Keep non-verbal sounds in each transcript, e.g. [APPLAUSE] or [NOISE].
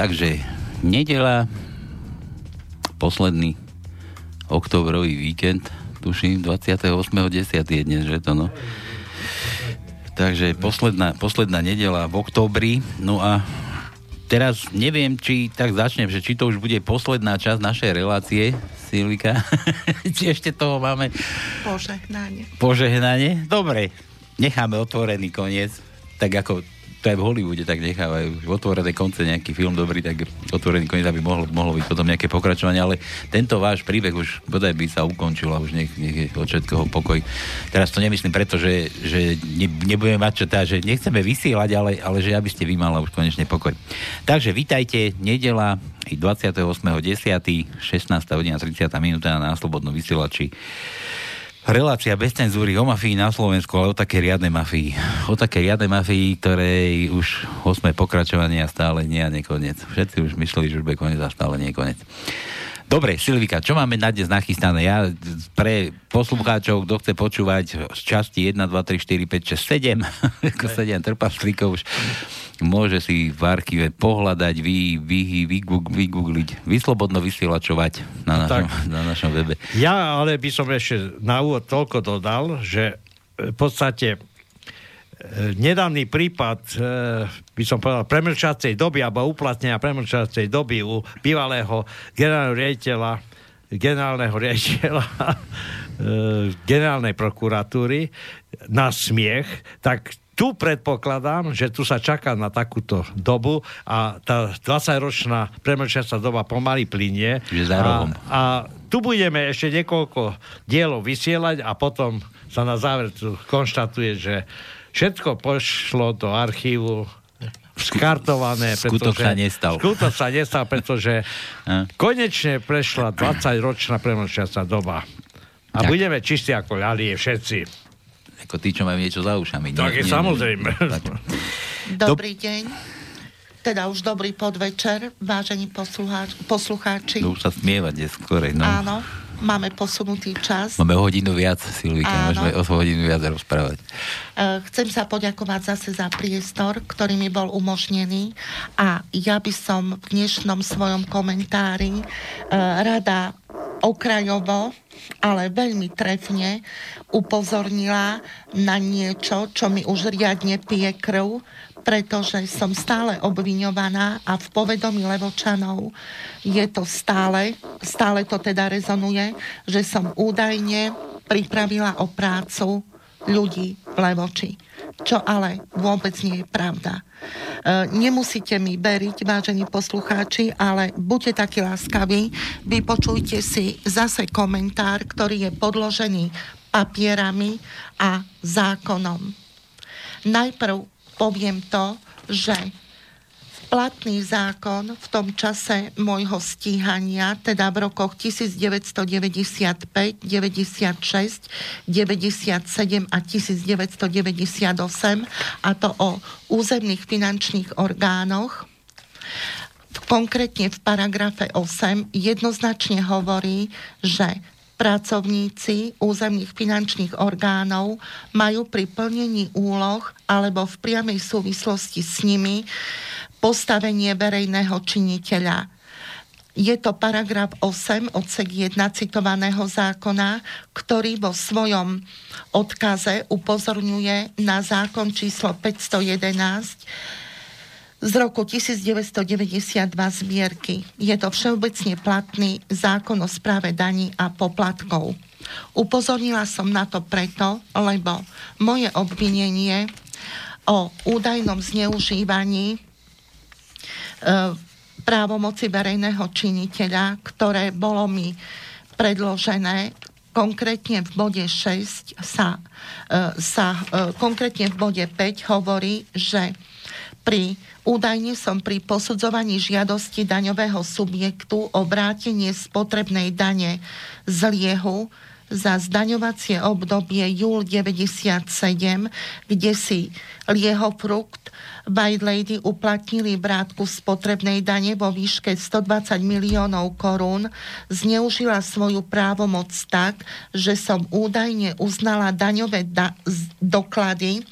Takže nedela, posledný oktobrový víkend, tuším, 28.10. je dnes, že to no. Takže posledná, posledná nedela v oktobri, no a teraz neviem, či tak začnem, že či to už bude posledná časť našej relácie, Silvika. [LAUGHS] či ešte toho máme... Požehnanie. Požehnanie? Dobre, necháme otvorený koniec, tak ako to aj v Hollywoode tak nechávajú. V otvorené konce nejaký film dobrý, tak otvorený koniec, aby mohlo, mohlo byť potom nejaké pokračovanie, ale tento váš príbeh už bodaj by sa ukončil a už nech, nech je od všetkého pokoj. Teraz to nemyslím preto, že, že ne, nebudeme mať čo tá, že nechceme vysielať, ale, ale že aby ste vy mala už konečne pokoj. Takže vítajte, nedela 28.10. 16. hodina 30. minúta na Slobodnom vysielači. Relácia bez cenzúry o mafii na Slovensku, ale o také riadnej mafii. O také riadnej mafii, ktorej už 8. pokračovanie a stále nie a nekoniec. Všetci už mysleli, že už bude koniec a stále nie koniec. Dobre, Silvika, čo máme na dnes nachystané? Ja pre poslucháčov, kto chce počúvať z časti 1, 2, 3, 4, 5, 6, 7, ako 7 trpaslíkov už môže si v archíve pohľadať, vy, vy, vy, vy, vy vyslobodno vysielačovať na našom, na našom webe. Ja ale by som ešte na úvod toľko dodal, že v podstate nedávny prípad, e, by som povedal, premlčacej doby, alebo uplatnenia premlčacej doby u bývalého generálneho riaditeľa generálneho riaditeľa [LAUGHS] e, generálnej prokuratúry na smiech, tak tu predpokladám, že tu sa čaká na takúto dobu a tá 20-ročná premlčiaca doba pomaly plinie. A, a tu budeme ešte niekoľko dielov vysielať a potom sa na záver tu konštatuje, že všetko pošlo do archívu skartované. Skutok sa nestal. Skutok sa nestal, pretože [LAUGHS] konečne prešla 20-ročná premlčiaca doba. A tak. budeme čistí ako ľalie všetci ako tí, čo majú niečo za ušami. Tak nie, je nie, samozrejme. Tak. Dobrý deň. Teda už dobrý podvečer, vážení poslucháči. No už sa smievať je skorej, no. Áno, máme posunutý čas. Máme o hodinu viac, Silvika, môžeme o hodinu viac rozprávať. E, chcem sa poďakovať zase za priestor, ktorý mi bol umožnený a ja by som v dnešnom svojom komentári e, rada okrajovo, ale veľmi trefne upozornila na niečo, čo mi už riadne pije krv, pretože som stále obviňovaná a v povedomí Levočanov je to stále, stále to teda rezonuje, že som údajne pripravila o prácu ľudí v Levoči. Čo ale vôbec nie je pravda. E, nemusíte mi veriť, vážení poslucháči, ale buďte takí láskaví, vypočujte si zase komentár, ktorý je podložený papierami a zákonom. Najprv poviem to, že platný zákon v tom čase môjho stíhania, teda v rokoch 1995, 96, 97 a 1998, a to o územných finančných orgánoch, konkrétne v paragrafe 8 jednoznačne hovorí, že pracovníci územných finančných orgánov majú pri plnení úloh alebo v priamej súvislosti s nimi postavenie verejného činiteľa. Je to paragraf 8 odsek 1 citovaného zákona, ktorý vo svojom odkaze upozorňuje na zákon číslo 511 z roku 1992 zbierky. Je to všeobecne platný zákon o správe daní a poplatkov. Upozornila som na to preto, lebo moje obvinenie o údajnom zneužívaní právomoci verejného činiteľa, ktoré bolo mi predložené konkrétne v bode 6 sa, e, sa e, konkrétne v bode 5 hovorí, že pri údajne som pri posudzovaní žiadosti daňového subjektu o vrátenie spotrebnej dane z liehu za zdaňovacie obdobie júl 97, kde si liehofrukt White Lady uplatnili vrátku spotrebnej dane vo výške 120 miliónov korún, zneužila svoju právomoc tak, že som údajne uznala daňové da- doklady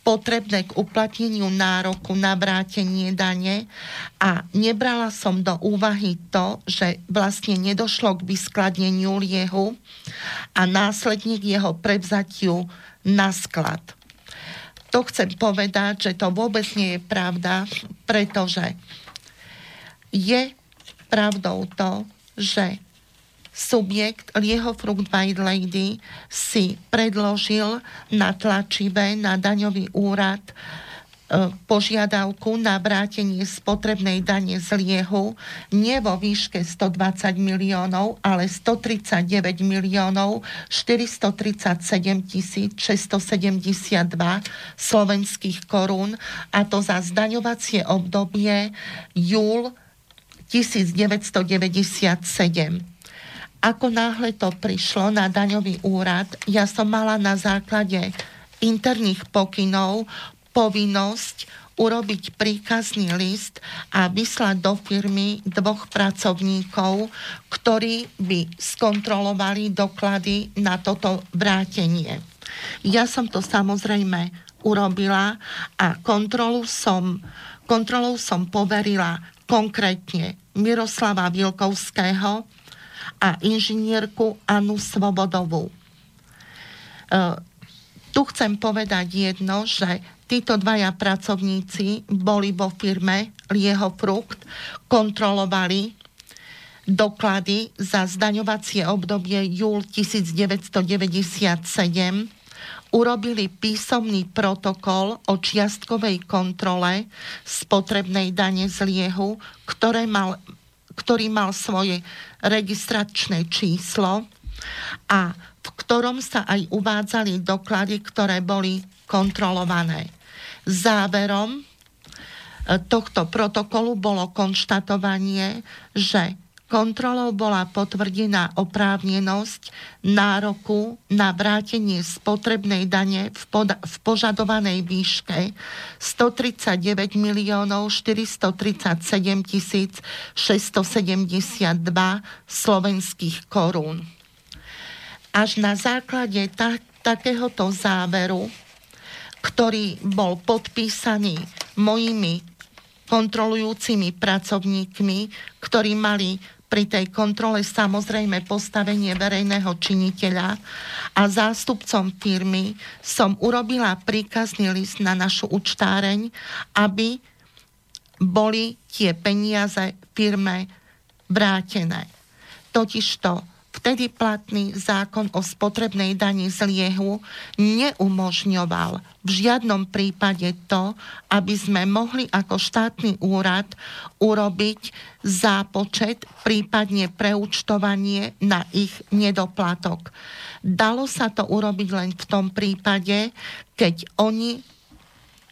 potrebné k uplatneniu nároku na vrátenie dane a nebrala som do úvahy to, že vlastne nedošlo k vyskladneniu liehu a následne k jeho prevzatiu na sklad. To chcem povedať, že to vôbec nie je pravda, pretože je pravdou to, že subjekt Lieho Fruit White Lady si predložil na tlačive na daňový úrad E, požiadavku na vrátenie spotrebnej dane z liehu nie vo výške 120 miliónov, ale 139 miliónov 437 672 slovenských korún a to za zdaňovacie obdobie júl 1997. Ako náhle to prišlo na daňový úrad, ja som mala na základe interných pokynov povinnosť urobiť príkazný list a vyslať do firmy dvoch pracovníkov, ktorí by skontrolovali doklady na toto vrátenie. Ja som to samozrejme urobila a kontrolu som, kontrolou som poverila konkrétne Miroslava Vilkovského a inžinierku Anu Svobodovú. E, tu chcem povedať jedno, že títo dvaja pracovníci boli vo firme Lieho Frukt, kontrolovali doklady za zdaňovacie obdobie júl 1997, urobili písomný protokol o čiastkovej kontrole spotrebnej dane z liehu, ktoré mal, ktorý mal svoje registračné číslo a v ktorom sa aj uvádzali doklady, ktoré boli kontrolované. Záverom e, tohto protokolu bolo konštatovanie, že kontrolou bola potvrdená oprávnenosť nároku na vrátenie spotrebnej dane v, poda- v požadovanej výške 139 miliónov 437 tisíc 672 slovenských korún. Až na základe ta- takéhoto záveru ktorý bol podpísaný mojimi kontrolujúcimi pracovníkmi, ktorí mali pri tej kontrole samozrejme postavenie verejného činiteľa a zástupcom firmy som urobila príkazný list na našu účtáreň, aby boli tie peniaze firme vrátené. Totižto vtedy platný zákon o spotrebnej dani z liehu neumožňoval v žiadnom prípade to, aby sme mohli ako štátny úrad urobiť zápočet, prípadne preúčtovanie na ich nedoplatok. Dalo sa to urobiť len v tom prípade, keď oni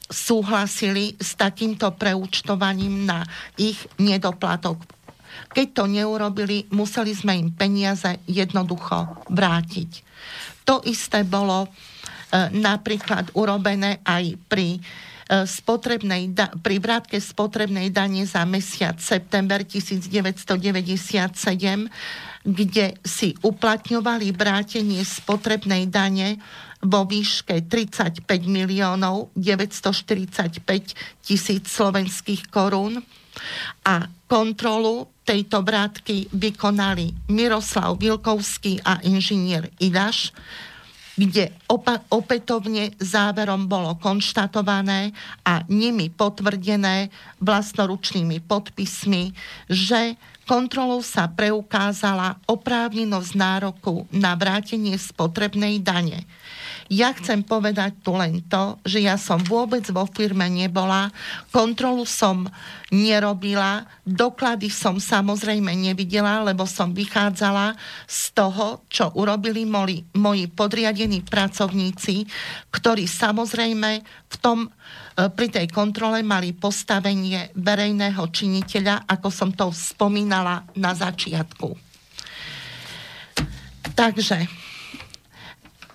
súhlasili s takýmto preúčtovaním na ich nedoplatok keď to neurobili, museli sme im peniaze jednoducho vrátiť. To isté bolo e, napríklad urobené aj pri e, spotrebnej, pri vrátke spotrebnej dane za mesiac september 1997, kde si uplatňovali vrátenie spotrebnej dane vo výške 35 miliónov 945 tisíc slovenských korún a kontrolu tejto vrátky vykonali Miroslav Vilkovský a inžinier Idaš, kde opa- opätovne záverom bolo konštatované a nimi potvrdené vlastnoručnými podpismi, že kontrolou sa preukázala oprávnenosť nároku na vrátenie spotrebnej dane. Ja chcem povedať tu len to, že ja som vôbec vo firme nebola, kontrolu som nerobila, doklady som samozrejme nevidela, lebo som vychádzala z toho, čo urobili moji, moji podriadení pracovníci, ktorí samozrejme v tom e, pri tej kontrole mali postavenie verejného činiteľa, ako som to spomínala na začiatku. Takže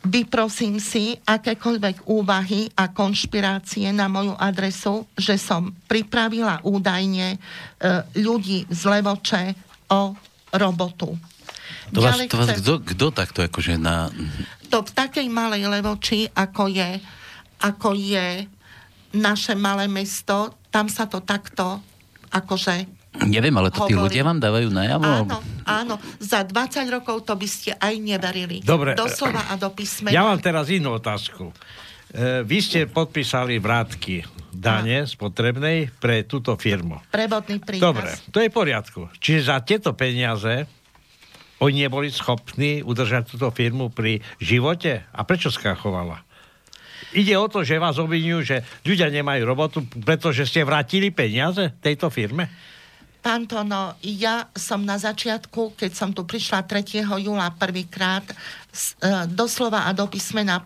vyprosím si akékoľvek úvahy a konšpirácie na moju adresu, že som pripravila údajne e, ľudí z Levoče o robotu. To vás, to vás kto, kto takto akože na... To v takej malej Levoči, ako je, ako je naše malé mesto, tam sa to takto akože Neviem, ale to tí ľudia vám dávajú najavo? Áno, áno. Za 20 rokov to by ste aj neverili. Dobre. Doslova a do písmena. Ja mám teraz inú otázku. E, vy ste podpísali vrátky dane spotrebnej pre túto firmu. Prevodný príkaz. Dobre, to je v poriadku. Čiže za tieto peniaze oni neboli schopní udržať túto firmu pri živote? A prečo skrachovala? Ide o to, že vás obvinujú, že ľudia nemajú robotu, pretože ste vrátili peniaze tejto firme? Pán Tono, ja som na začiatku, keď som tu prišla 3. júla prvýkrát, e, doslova a do písmena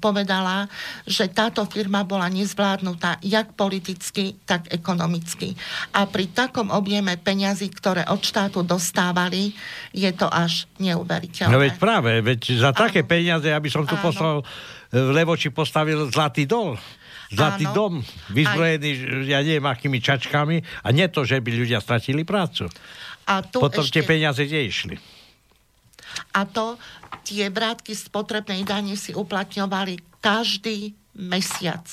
povedala, že táto firma bola nezvládnutá jak politicky, tak ekonomicky. A pri takom objeme peňazí, ktoré od štátu dostávali, je to až neuveriteľné. No veď práve, veď za Áno. také peniaze, aby som tu poslal v Levoči postavil zlatý dol zlatý Áno. dom, vyzbrojený, Aj. ja neviem, akými čačkami a nie to, že by ľudia stratili prácu. A tu Potom ešte... tie peniaze kde išli? A to tie vrátky z potrebnej dane si uplatňovali každý mesiac.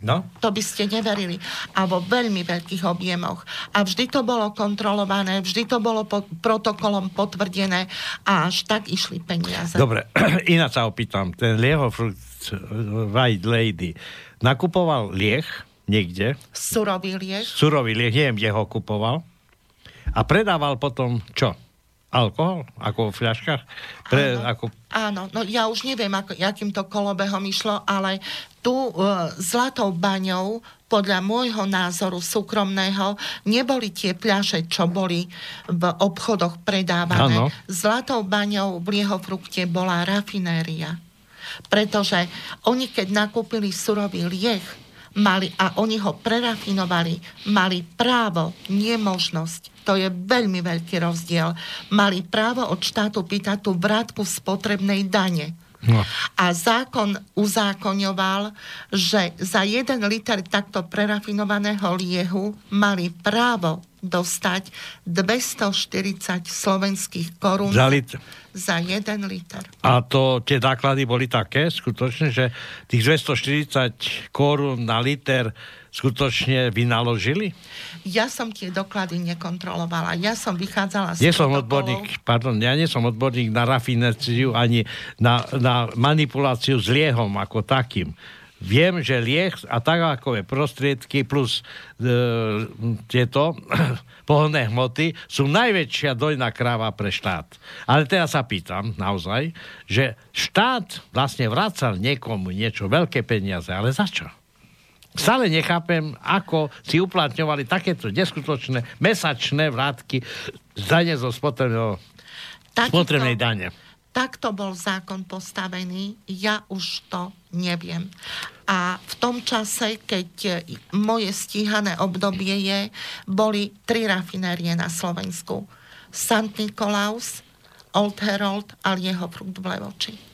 No? To by ste neverili. A vo veľmi veľkých objemoch. A vždy to bolo kontrolované, vždy to bolo pod protokolom potvrdené a až tak išli peniaze. Dobre, [CLEARS THROAT] ináč sa opýtam. Ten Lieho White Lady, nakupoval lieh niekde. Surový lieh. Surový lieh, neviem, kde ho kupoval. A predával potom čo? Alkohol? Ako v fľaškách? Pre, áno, ako... áno, no ja už neviem, ako, akým to kolobehom išlo, ale tu uh, zlatou baňou podľa môjho názoru súkromného neboli tie pľaše, čo boli v obchodoch predávané. Ano. Zlatou baňou v Liehofrukte bola rafinéria. Pretože oni, keď nakúpili surový lieh, mali, a oni ho prerafinovali, mali právo, nie možnosť. To je veľmi veľký rozdiel. Mali právo od štátu pýtať tú vrátku spotrebnej dane. No. A zákon uzákoňoval, že za jeden liter takto prerafinovaného liehu mali právo dostať 240 slovenských korún za, lit- za jeden liter. A to tie náklady boli také skutočne, že tých 240 korún na liter skutočne vynaložili? Ja som tie doklady nekontrolovala. Ja som vychádzala z nie som odborník, pardon, ja nie som odborník na rafináciu ani na, na manipuláciu s liehom ako takým. Viem, že lieh a takové prostriedky plus e, tieto [CLEARS THROAT] pohodné hmoty sú najväčšia dojná kráva pre štát. Ale teraz sa pýtam naozaj, že štát vlastne vracal niekomu niečo, veľké peniaze, ale za čo? Stále nechápem, ako si uplatňovali takéto neskutočné mesačné vrátky z dane zo spotrebnej dane takto bol zákon postavený, ja už to neviem. A v tom čase, keď moje stíhané obdobie je, boli tri rafinérie na Slovensku. Sant Nikolaus, Old Herald a jeho v Levoči.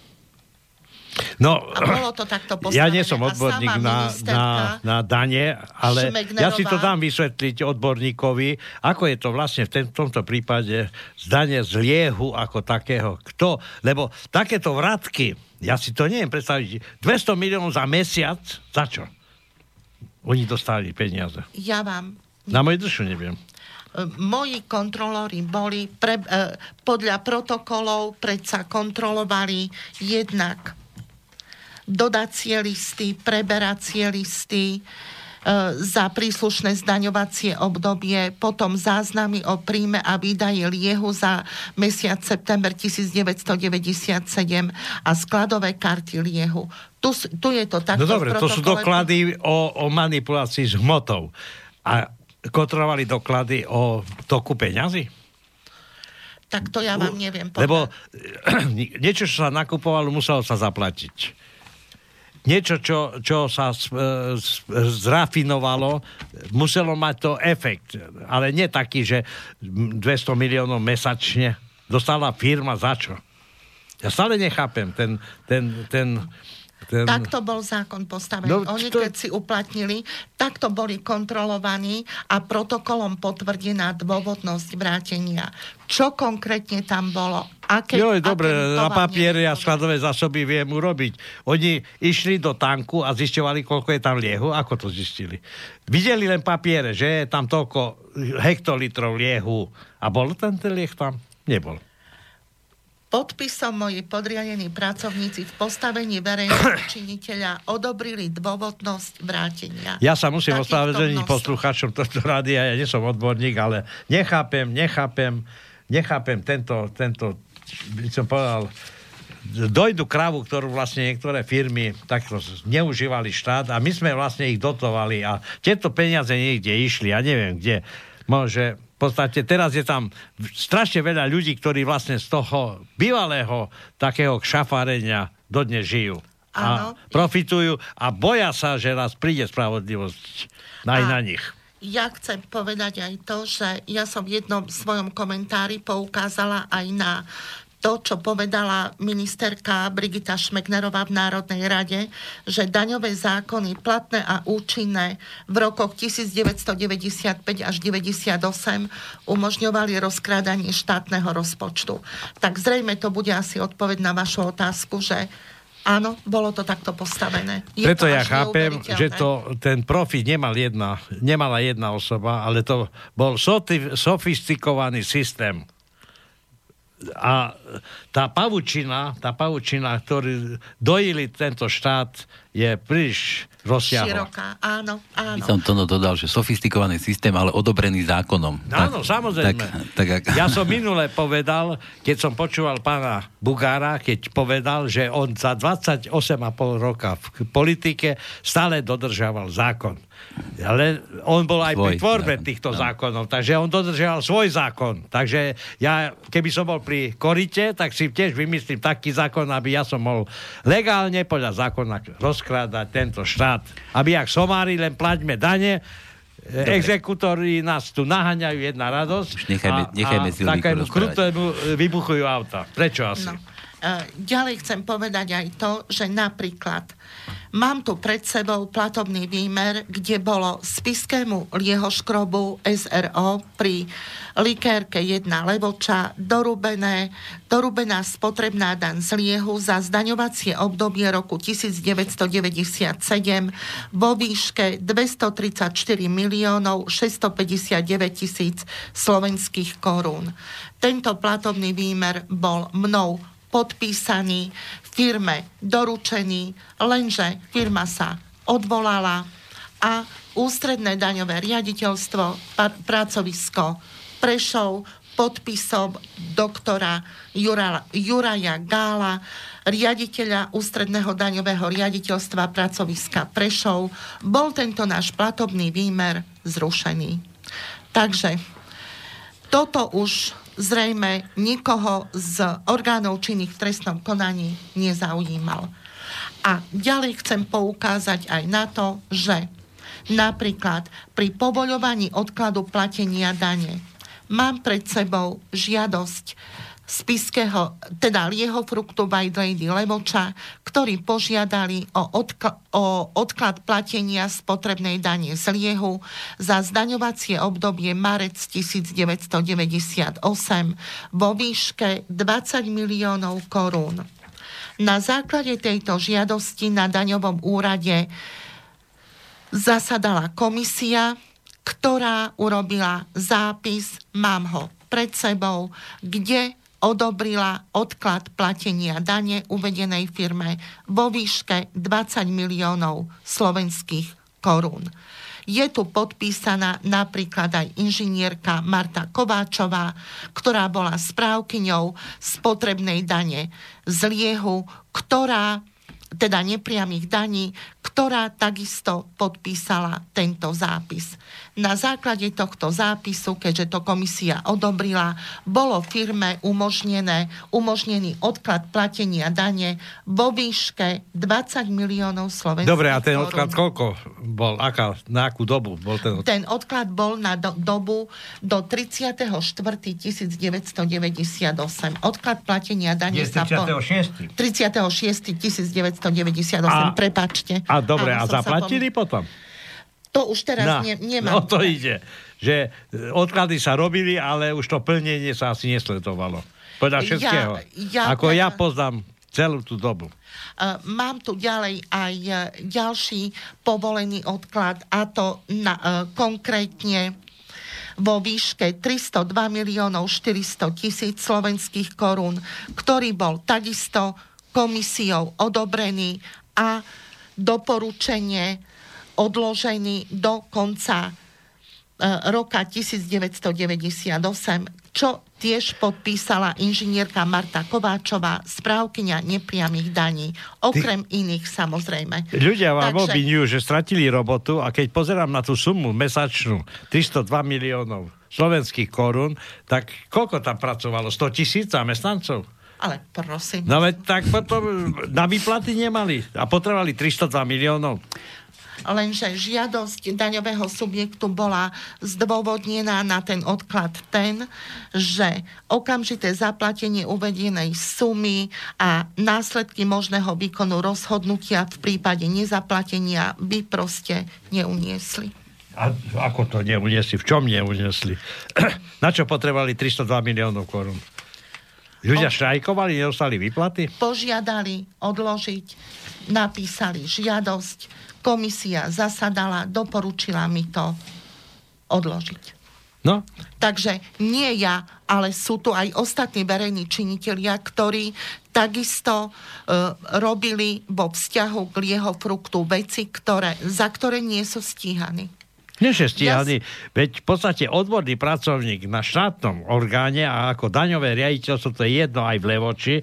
No, a bolo to takto postavené. [CLEARS THROAT] Ja nie som odborník na, na, na dane, ale ja si to dám vysvetliť odborníkovi, ako je to vlastne v ten, tomto prípade z dane z liehu ako takého. Kto? Lebo takéto vratky, ja si to neviem predstaviť, 200 miliónov za mesiac, za čo? Oni dostali peniaze. Ja vám... Na moju dušu neviem moji kontrolóri boli pre, eh, podľa protokolov predsa kontrolovali jednak dodacie listy, preberacie listy, e, za príslušné zdaňovacie obdobie, potom záznamy o príjme a výdaje liehu za mesiac september 1997 a skladové karty liehu. Tu, tu je to takto. No dobre, to sú doklady o, o manipulácii s hmotou. A kontrolovali doklady o toku peňazí? Tak to ja vám neviem povedať. [CLEARS THROAT] Lebo niečo, čo sa nakupovalo, muselo sa zaplatiť niečo, čo, čo sa e, zrafinovalo, muselo mať to efekt. Ale nie taký, že 200 miliónov mesačne dostala firma za čo? Ja stále nechápem ten, ten, ten, ten... Takto bol zákon postavený. No, Oni, to- keď si uplatnili, takto boli kontrolovaní a protokolom potvrdená dôvodnosť vrátenia. Čo konkrétne tam bolo? Aké, Jo, dobre, na lutovanie papiere a bolo? skladové zásoby viem urobiť. Oni išli do tanku a zisťovali, koľko je tam liehu. Ako to zistili? Videli len papiere, že je tam toľko hektolitrov liehu. A bol ten, ten lieh tam? Nebol. Podpisom moji podriadení pracovníci v postavení verejného [COUGHS] činiteľa odobrili dôvodnosť vrátenia. Ja sa musím ospravedlniť poslucháčom tohto rádia, ja nie som odborník, ale nechápem, nechápem, nechápem tento, tento, by som povedal, dojdu kravu, ktorú vlastne niektoré firmy takto neužívali štát a my sme vlastne ich dotovali a tieto peniaze niekde išli, ja neviem kde. Môže, v podstate teraz je tam strašne veľa ľudí, ktorí vlastne z toho bývalého takého šafárenia dodnes žijú. Áno. A profitujú a boja sa, že raz príde spravodlivosť aj A- na nich. Ja chcem povedať aj to, že ja som v jednom svojom komentári poukázala aj na to, čo povedala ministerka Brigita Šmeknerová v Národnej rade, že daňové zákony platné a účinné v rokoch 1995 až 98 umožňovali rozkrádanie štátneho rozpočtu. Tak zrejme to bude asi odpoveď na vašu otázku, že áno, bolo to takto postavené. Je Preto to ja chápem, že to, ten profit nemal jedna, nemala jedna osoba, ale to bol sofistikovaný systém. A tá pavučina, tá pavučina, ktorý dojili tento štát, je príliš rozsiahla. Široká, áno, áno. By som to no dodal, že sofistikovaný systém, ale odobrený zákonom. Áno, samozrejme. Tak, tak, ak... Ja som [LAUGHS] minule povedal, keď som počúval pána Bugára, keď povedal, že on za 28,5 roka v politike stále dodržiaval zákon. Ale on bol aj pri Svoj tvorbe zákon, týchto áno. zákonov, takže on dodržiaval svoj zákon. Takže ja, keby som bol pri korite, tak si tiež vymyslím taký zákon, aby ja som mohol legálne podľa zákona rozkrádať tento štát. Aby jak somári len plaťme dane, Dobre. Exekútori nás tu naháňajú jedna radosť. Už nechajme- nechajme Silvíku takému krutému e, vybuchujú auta. Prečo asi? No. E, Ďalej chcem povedať aj to, že napríklad mám tu pred sebou platobný výmer, kde bolo spiskému liehoškrobu SRO pri likérke 1 levoča dorubené, dorubená spotrebná daň z liehu za zdaňovacie obdobie roku 1997 vo výške 234 miliónov 659 tisíc slovenských korún. Tento platobný výmer bol mnou podpísaný firme doručený, lenže firma sa odvolala a ústredné daňové riaditeľstvo, par- pracovisko Prešov podpisom doktora Jura, Juraja Gála, riaditeľa ústredného daňového riaditeľstva pracoviska Prešov, bol tento náš platobný výmer zrušený. Takže toto už zrejme nikoho z orgánov činných v trestnom konaní nezaujímal. A ďalej chcem poukázať aj na to, že napríklad pri povoľovaní odkladu platenia dane mám pred sebou žiadosť spiského, teda lieho fruktu by Lady Levoča, ktorí požiadali o, odkl- o odklad platenia spotrebnej dane z liehu za zdaňovacie obdobie marec 1998 vo výške 20 miliónov korún. Na základe tejto žiadosti na daňovom úrade zasadala komisia, ktorá urobila zápis, mám ho pred sebou, kde odobrila odklad platenia dane uvedenej firme vo výške 20 miliónov slovenských korún. Je tu podpísaná napríklad aj inžinierka Marta Kováčová, ktorá bola správkyňou spotrebnej dane z Liehu, ktorá teda nepriamých daní, ktorá takisto podpísala tento zápis. Na základe tohto zápisu, keďže to komisia odobrila, bolo firme umožnené, umožnený odklad platenia dane vo výške 20 miliónov slovenských Dobre, a ten korún. odklad koľko bol? Aká, na akú dobu bol ten odklad? Ten odklad bol na do, dobu do 34. 1998. Odklad platenia dane Nie, sa po... 36. 36. 1998, A- prepačte. A dobre, a zaplatili potom? pom- To už teraz No, ne, nemám. no to ide. Že e, odklady sa robili, ale už to plnenie sa asi nesledovalo. Podľa Ja- všetkého. ja Ako ja teda- poznám celú tú dobu. Uh, Mám tu ďalej aj uh, ďalší povolený odklad a to na, uh, konkrétne vo výške 302 miliónov 400 tisíc slovenských korún, ktorý bol takisto komisiou odobrený a doporučenie odložený do konca e, roka 1998, čo tiež podpísala inžinierka Marta Kováčová, správkyňa nepriamých daní, okrem iných samozrejme. Ľudia vám Takže- obvinujú, že stratili robotu a keď pozerám na tú sumu mesačnú, 302 miliónov slovenských korún, tak koľko tam pracovalo? 100 tisíc zamestnancov? Ale prosím. No veď tak potom na výplaty nemali a potrebovali 302 miliónov. lenže žiadosť daňového subjektu bola zdôvodnená na ten odklad ten, že okamžité zaplatenie uvedenej sumy a následky možného výkonu rozhodnutia v prípade nezaplatenia by proste neuniesli. A ako to neuniesli? V čom neuniesli? [CLEARS THROAT] Na čo potrebovali 302 miliónov korún? Ľudia štrajkovali, nedostali výplaty? Požiadali odložiť, napísali žiadosť, komisia zasadala, doporučila mi to odložiť. No, Takže nie ja, ale sú tu aj ostatní verejní činitelia, ktorí takisto e, robili vo vzťahu k lieho fruktu veci, ktoré, za ktoré nie sú stíhaní. Nie že stíhaný. Veď v podstate odborný pracovník na štátnom orgáne a ako daňové riaditeľstvo, to je jedno aj v Levoči,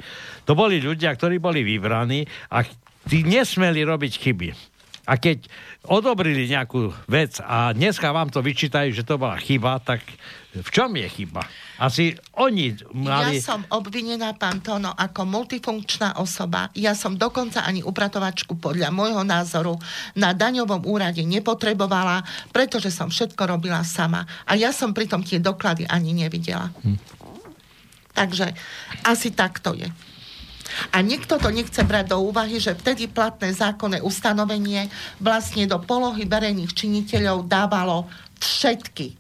to boli ľudia, ktorí boli vybraní a tí nesmeli robiť chyby. A keď odobrili nejakú vec a dneska vám to vyčítajú, že to bola chyba, tak v čom je chyba? Asi oni mali... Ja som obvinená, pán Tono, ako multifunkčná osoba. Ja som dokonca ani upratovačku podľa môjho názoru na daňovom úrade nepotrebovala, pretože som všetko robila sama. A ja som pritom tie doklady ani nevidela. Hm. Takže asi tak to je. A nikto to nechce brať do úvahy, že vtedy platné zákonné ustanovenie vlastne do polohy verejných činiteľov dávalo všetky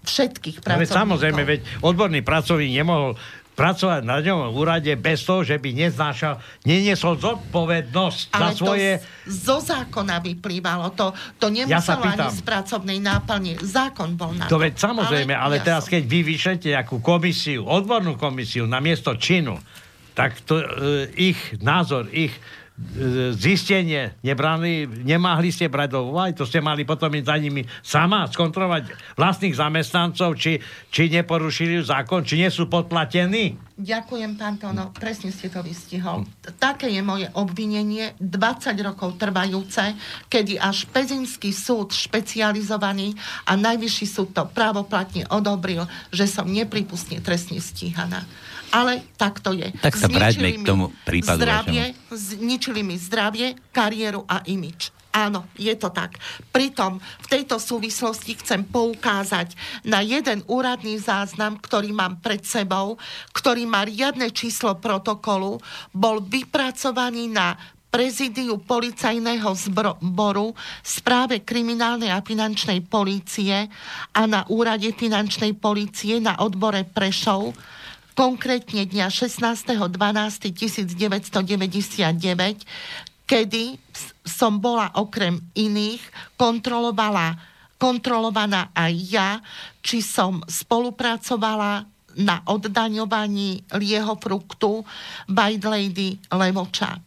všetkých No pracovníkov. samozrejme, veď odborný pracovník nemohol pracovať na ňom úrade bez toho, že by neznášal, neniesol zodpovednosť za Ale svoje... to z- zo zákona vyplývalo. To, to Ja nemuselo ani pýtam. z pracovnej náplne. Zákon bol na To veď samozrejme, ale, ja teraz som- keď vy vyšlete nejakú komisiu, odbornú komisiu na miesto činu, tak to, e, ich názor, ich e, zistenie nebrali, nemáhli ste brať do úvahy, to ste mali potom ísť za nimi sama skontrolovať vlastných zamestnancov, či, či neporušili zákon, či nie sú podplatení. Ďakujem, pán Tono, presne ste to vystihol. Také je moje obvinenie, 20 rokov trvajúce, kedy až Pezinský súd špecializovaný a Najvyšší súd to právoplatne odobril, že som nepripustne trestne stíhaná. Ale tak to je. Tak sa vráťme k tomu prípadu Zdravie, zničili mi zdravie, kariéru a imič. Áno, je to tak. Pritom v tejto súvislosti chcem poukázať na jeden úradný záznam, ktorý mám pred sebou, ktorý má riadne číslo protokolu, bol vypracovaný na prezidiu policajného zboru, správe kriminálnej a finančnej polície a na úrade finančnej polície na odbore Prešov, konkrétne dňa 16.12.1999, kedy som bola okrem iných kontrolovala, kontrolovaná aj ja, či som spolupracovala na oddaňovaní lieho fruktu by Lady Levoča.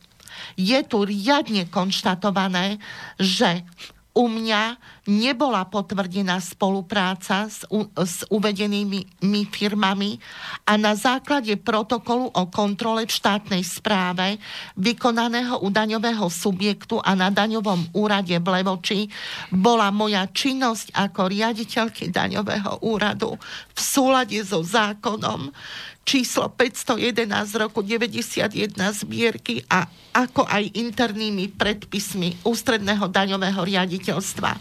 Je tu riadne konštatované, že u mňa nebola potvrdená spolupráca s, u, s uvedenými firmami a na základe protokolu o kontrole v štátnej správe vykonaného u daňového subjektu a na daňovom úrade v Levoči bola moja činnosť ako riaditeľky daňového úradu v súlade so zákonom číslo 511 z roku 91 zbierky a ako aj internými predpismi ústredného daňového riaditeľstva.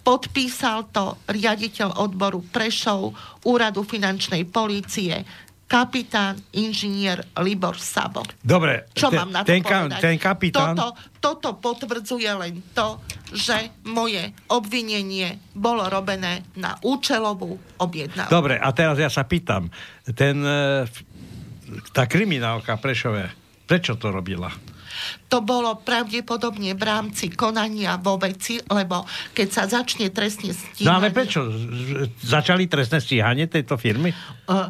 Podpísal to riaditeľ odboru Prešov Úradu finančnej polície kapitán inžinier Libor Sabo. Dobre, Čo mám na to ten, povedať? ten kapitán... Toto, toto potvrdzuje len to, že moje obvinenie bolo robené na účelovú objednávku. Dobre, a teraz ja sa pýtam, ten, e, tá kriminálka Prešové, prečo to robila? To bolo pravdepodobne v rámci konania vo veci, lebo keď sa začne trestne stíhanie... No ale prečo? Začali trestné stíhanie tejto firmy? Uh,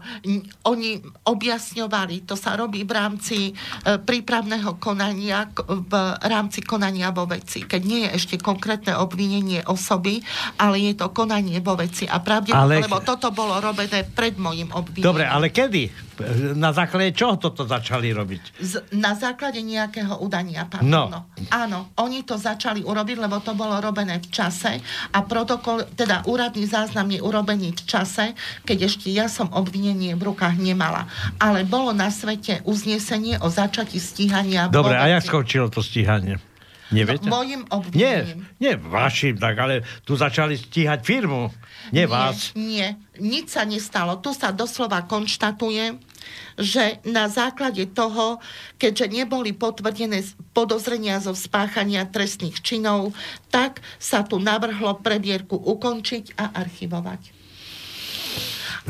oni objasňovali, to sa robí v rámci uh, prípravného konania, v rámci konania vo veci, keď nie je ešte konkrétne obvinenie osoby, ale je to konanie vo veci. A pravdepodobne, Ale- lebo toto bolo robené pred môjim obvinením. Dobre, ale kedy? Na základe čoho toto začali robiť? Z, na základe nejakého udania, pardon. No. No. Áno, oni to začali urobiť, lebo to bolo robené v čase a protokol, teda úradný záznam je urobený v čase, keď ešte ja som obvinenie v rukách nemala. Ale bolo na svete uznesenie o začati stíhania. Dobre, a jak skončilo to stíhanie? Neviete? No, mojim nie, obvinením. nie vašim, tak, ale tu začali stíhať firmu, nie, vás. Nie, nič sa nestalo. Tu sa doslova konštatuje, že na základe toho, keďže neboli potvrdené podozrenia zo spáchania trestných činov, tak sa tu navrhlo prebierku ukončiť a archivovať.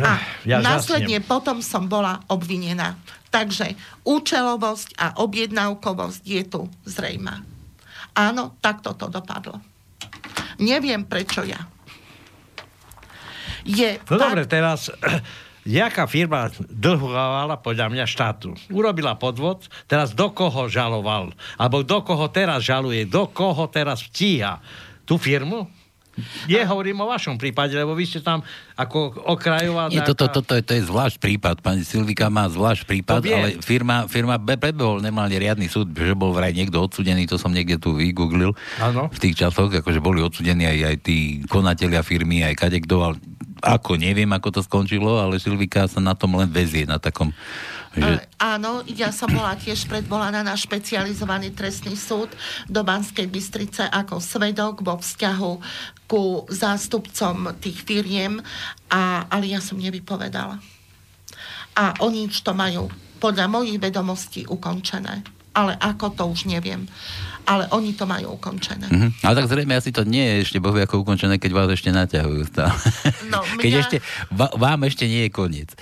A Ja následne potom som bola obvinená. Takže účelovosť a objednávkovosť je tu zrejma. Áno, takto to dopadlo. Neviem, prečo ja. Je No fakt- dobre, teraz, jaká firma dlhovala podľa mňa štátu? Urobila podvod, teraz do koho žaloval? Alebo do koho teraz žaluje? Do koho teraz vtíha? Tú firmu? Nie hovorím o vašom prípade, lebo vy ste tam ako okrajová... Nie, nejaká- toto, toto, je, to je zvlášť prípad. Pani Silvika má zvlášť prípad, ale firma, firma be- predbehol nemal riadny súd, že bol vraj niekto odsudený, to som niekde tu vygooglil Áno. v tých časoch, akože boli odsudení aj, aj tí konatelia firmy, aj kadekto, ale ako neviem, ako to skončilo, ale Silvika sa na tom len vezie, na takom, že E, áno, ja som bola tiež predvolaná na špecializovaný trestný súd do Banskej Bystrice ako svedok vo vzťahu ku zástupcom tých firiem, a, ale ja som nevypovedala. A oni už to majú podľa mojich vedomostí ukončené. Ale ako to už neviem. Ale oni to majú ukončené. Mhm. Ale tak zrejme asi to nie je ešte bohu ako ukončené, keď vás ešte naťahujú stále. No, [LAUGHS] keď mňa- ešte, va, vám ešte nie je koniec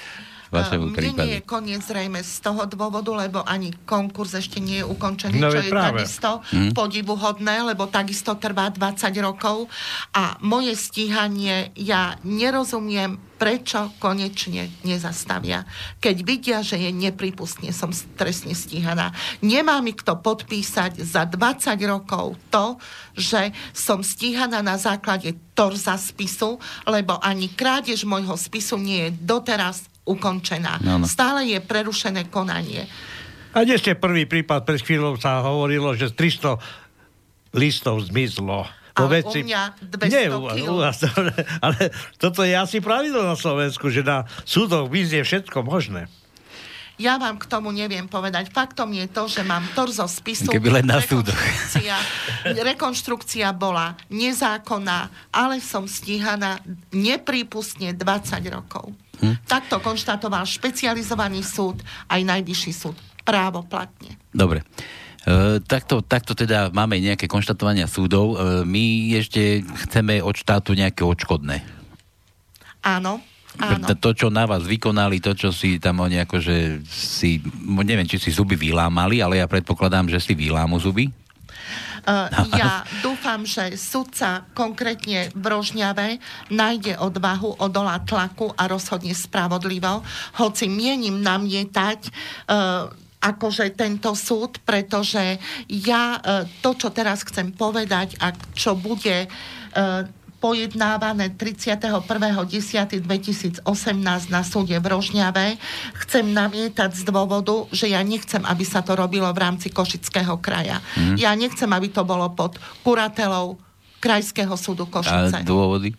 vašemu prípadu. nie je koniec zrejme z toho dôvodu, lebo ani konkurs ešte nie je ukončený, No čo je práve. takisto Mhm. podivuhodné, lebo takisto trvá 20 rokov a moje stíhanie, ja nerozumiem, prečo konečne nezastavia. Keď vidia, že je nepripustne, som trestne stíhaná. Nemá mi kto podpísať za 20 rokov to, že som stíhaná na základe torza spisu, lebo ani krádež môjho spisu nie je doteraz ukončená. No, no. Stále je prerušené konanie. A nie ste prvý prípad, pred chvíľou sa hovorilo, že 300 listov zmizlo. Po Ale u mňa 200 Nie, u, u vás, ale, [LAUGHS] ale toto je asi pravidlo na Slovensku, že na súdoch vyznie všetko možné. Ja vám k tomu neviem povedať. Faktom je to, že mám torzo spisu. Keby len na súdoch. Rekonštrukcia, [LAUGHS] rekonštrukcia bola nezákonná, ale som stíhaná neprípustne 20 rokov. Hm? Takto konštatoval špecializovaný súd aj najvyšší súd. Právoplatne. Dobre. E, takto, takto teda máme nejaké konštatovania súdov. E, my ešte chceme od štátu nejaké odškodné. Áno, áno. To, čo na vás vykonali, to, čo si tam oni akože si, neviem, či si zuby vylámali, ale ja predpokladám, že si vylámu zuby. Ja dúfam, že sudca konkrétne v Rožňave nájde odvahu odolať tlaku a rozhodne spravodlivo, hoci mienim namietať uh, akože tento súd, pretože ja e, to, čo teraz chcem povedať a čo bude e, pojednávané 31.10.2018 na súde v Rožňave, chcem namietať z dôvodu, že ja nechcem, aby sa to robilo v rámci Košického kraja. Mm. Ja nechcem, aby to bolo pod kuratelou Krajského súdu Košice. A dôvody?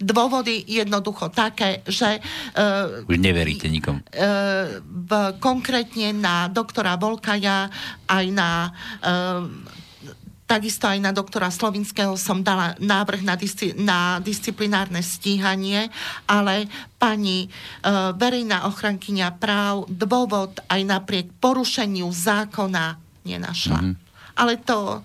Dôvody jednoducho také, že... Uh, Už neveríte nikomu. Uh, v, konkrétne na doktora Volkaja, aj na... Uh, Takisto aj na doktora Slovinského som dala návrh na, disci- na disciplinárne stíhanie, ale pani e, verejná ochrankyňa práv dôvod aj napriek porušeniu zákona nenašla. Mm-hmm. Ale to,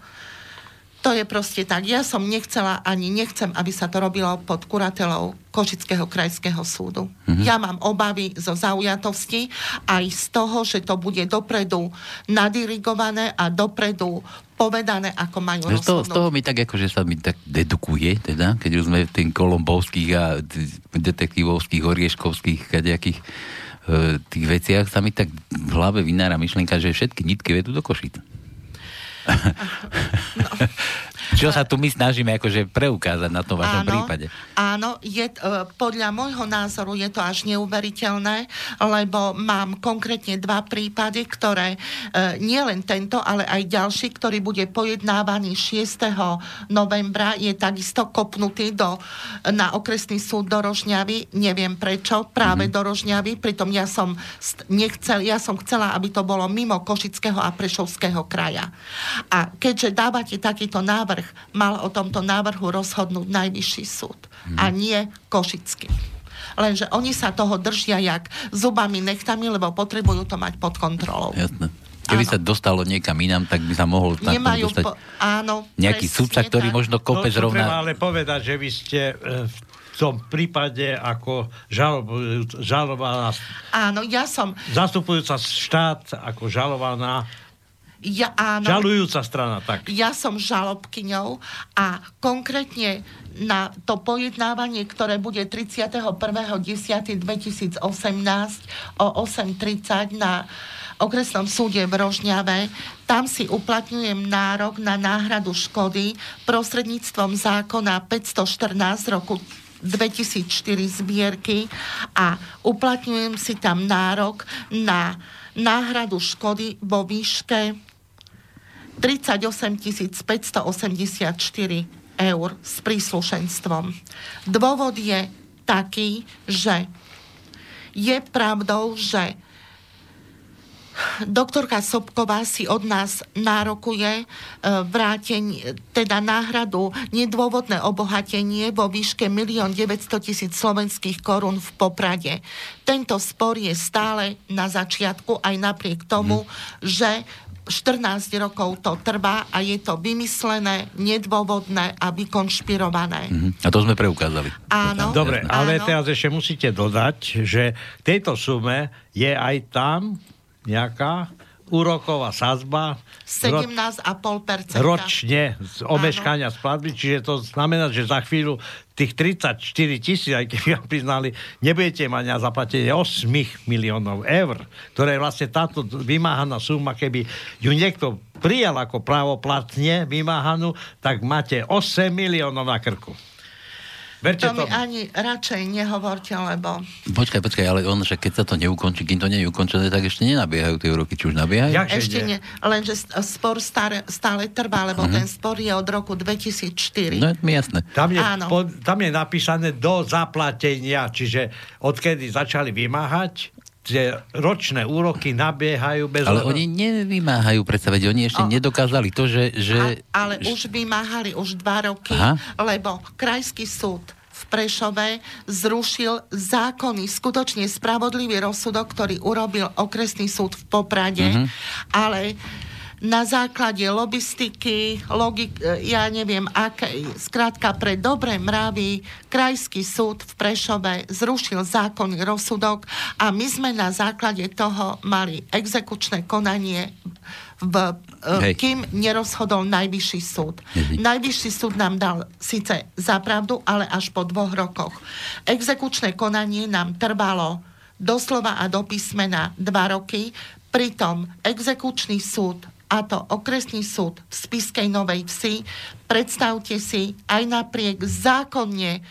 to je proste tak. Ja som nechcela ani nechcem, aby sa to robilo pod kuratelou Košického krajského súdu. Mm-hmm. Ja mám obavy zo zaujatosti aj z toho, že to bude dopredu nadirigované a dopredu povedané, ako majú z toho, z toho mi tak akože sa mi tak dedukuje, teda, keď už sme v tým kolombovských a detektívovských, orieškovských kadejakých e, tých veciach, sa mi tak v hlave vynára myšlienka, že všetky nitky vedú do Košíc. No. [LAUGHS] Čo sa tu my snažíme akože preukázať na tom vašom áno, prípade? Áno, je, uh, podľa môjho názoru je to až neuveriteľné, lebo mám konkrétne dva prípady, ktoré uh, nie len tento, ale aj ďalší, ktorý bude pojednávaný 6. novembra, je takisto kopnutý do, na okresný súd do Rožňavy. Neviem prečo, práve mm-hmm. do Rožňavy, pritom ja som nechcel, ja som chcela, aby to bolo mimo Košického a Prešovského kraja. A keďže dávate takýto návrh, mal o tomto návrhu rozhodnúť najvyšší súd hmm. a nie Košický. Lenže oni sa toho držia jak zubami, nechtami, lebo potrebujú to mať pod kontrolou. Jasné. Keby áno. sa dostalo niekam inám, tak by sa mohol Nemajú dostať po, áno, nejaký súdca, ktorý tak. možno kope no, zrovna... ale povedať, že vy ste e, v tom prípade ako žalovaná... Áno, ja som... Zastupujúca štát ako žalovaná ja, áno, Žalujúca strana, tak. Ja som žalobkyňou a konkrétne na to pojednávanie, ktoré bude 31.10.2018 o 8.30 na okresnom súde v Rožňave, tam si uplatňujem nárok na náhradu škody prostredníctvom zákona 514 roku 2004 zbierky a uplatňujem si tam nárok na náhradu škody vo výške 38 584 eur s príslušenstvom. Dôvod je taký, že je pravdou, že doktorka Sobková si od nás nárokuje e, vrátenie, teda náhradu nedôvodné obohatenie vo výške 1 900 tisíc slovenských korún v Poprade. Tento spor je stále na začiatku, aj napriek tomu, mm. že 14 rokov to trvá a je to vymyslené, nedôvodné a vykonšpirované. Mm-hmm. A to sme preukázali. Áno. Dobre, áno. ale teraz ešte musíte dodať, že v tejto sume je aj tam nejaká úroková sadzba 17,5% ročne z omeškania splatby, čiže to znamená, že za chvíľu tých 34 tisíc, aj keby vám priznali, nebudete mať na zaplatenie 8 miliónov eur, ktoré je vlastne táto vymáhaná suma, keby ju niekto prijal ako právoplatne vymáhanú, tak máte 8 miliónov na krku. Verte to mi ani radšej nehovorte, lebo... Počkaj, počkaj, ale on, že keď sa to neukončí, kým to nie je ukončené, tak ešte nenabiehajú tie roky, či už nabiehajú? Jak ešte nie, lenže spor stále, stále trvá, lebo uh-huh. ten spor je od roku 2004. No, mi jasné. Tam je, po, tam je napísané do zaplatenia, čiže odkedy začali vymáhať, tie ročné úroky nabiehajú bez... Ale oni nevymáhajú, predsa, veď oni ešte o... nedokázali to, že... že... A, ale už vymáhali už dva roky, Aha. lebo krajský súd v Prešove zrušil zákonný, skutočne spravodlivý rozsudok, ktorý urobil okresný súd v Poprade, mm-hmm. ale na základe logistiky, logik, e, ja neviem, aké, skrátka pre dobré mravy, krajský súd v Prešove zrušil zákonný rozsudok a my sme na základe toho mali exekučné konanie v, e, kým nerozhodol najvyšší súd. Hej. Najvyšší súd nám dal síce zapravdu, ale až po dvoch rokoch. Exekučné konanie nám trvalo doslova a do písmena dva roky, Pritom exekučný súd a to okresný súd v Spiskej Novej Vsi, predstavte si, aj napriek zákonne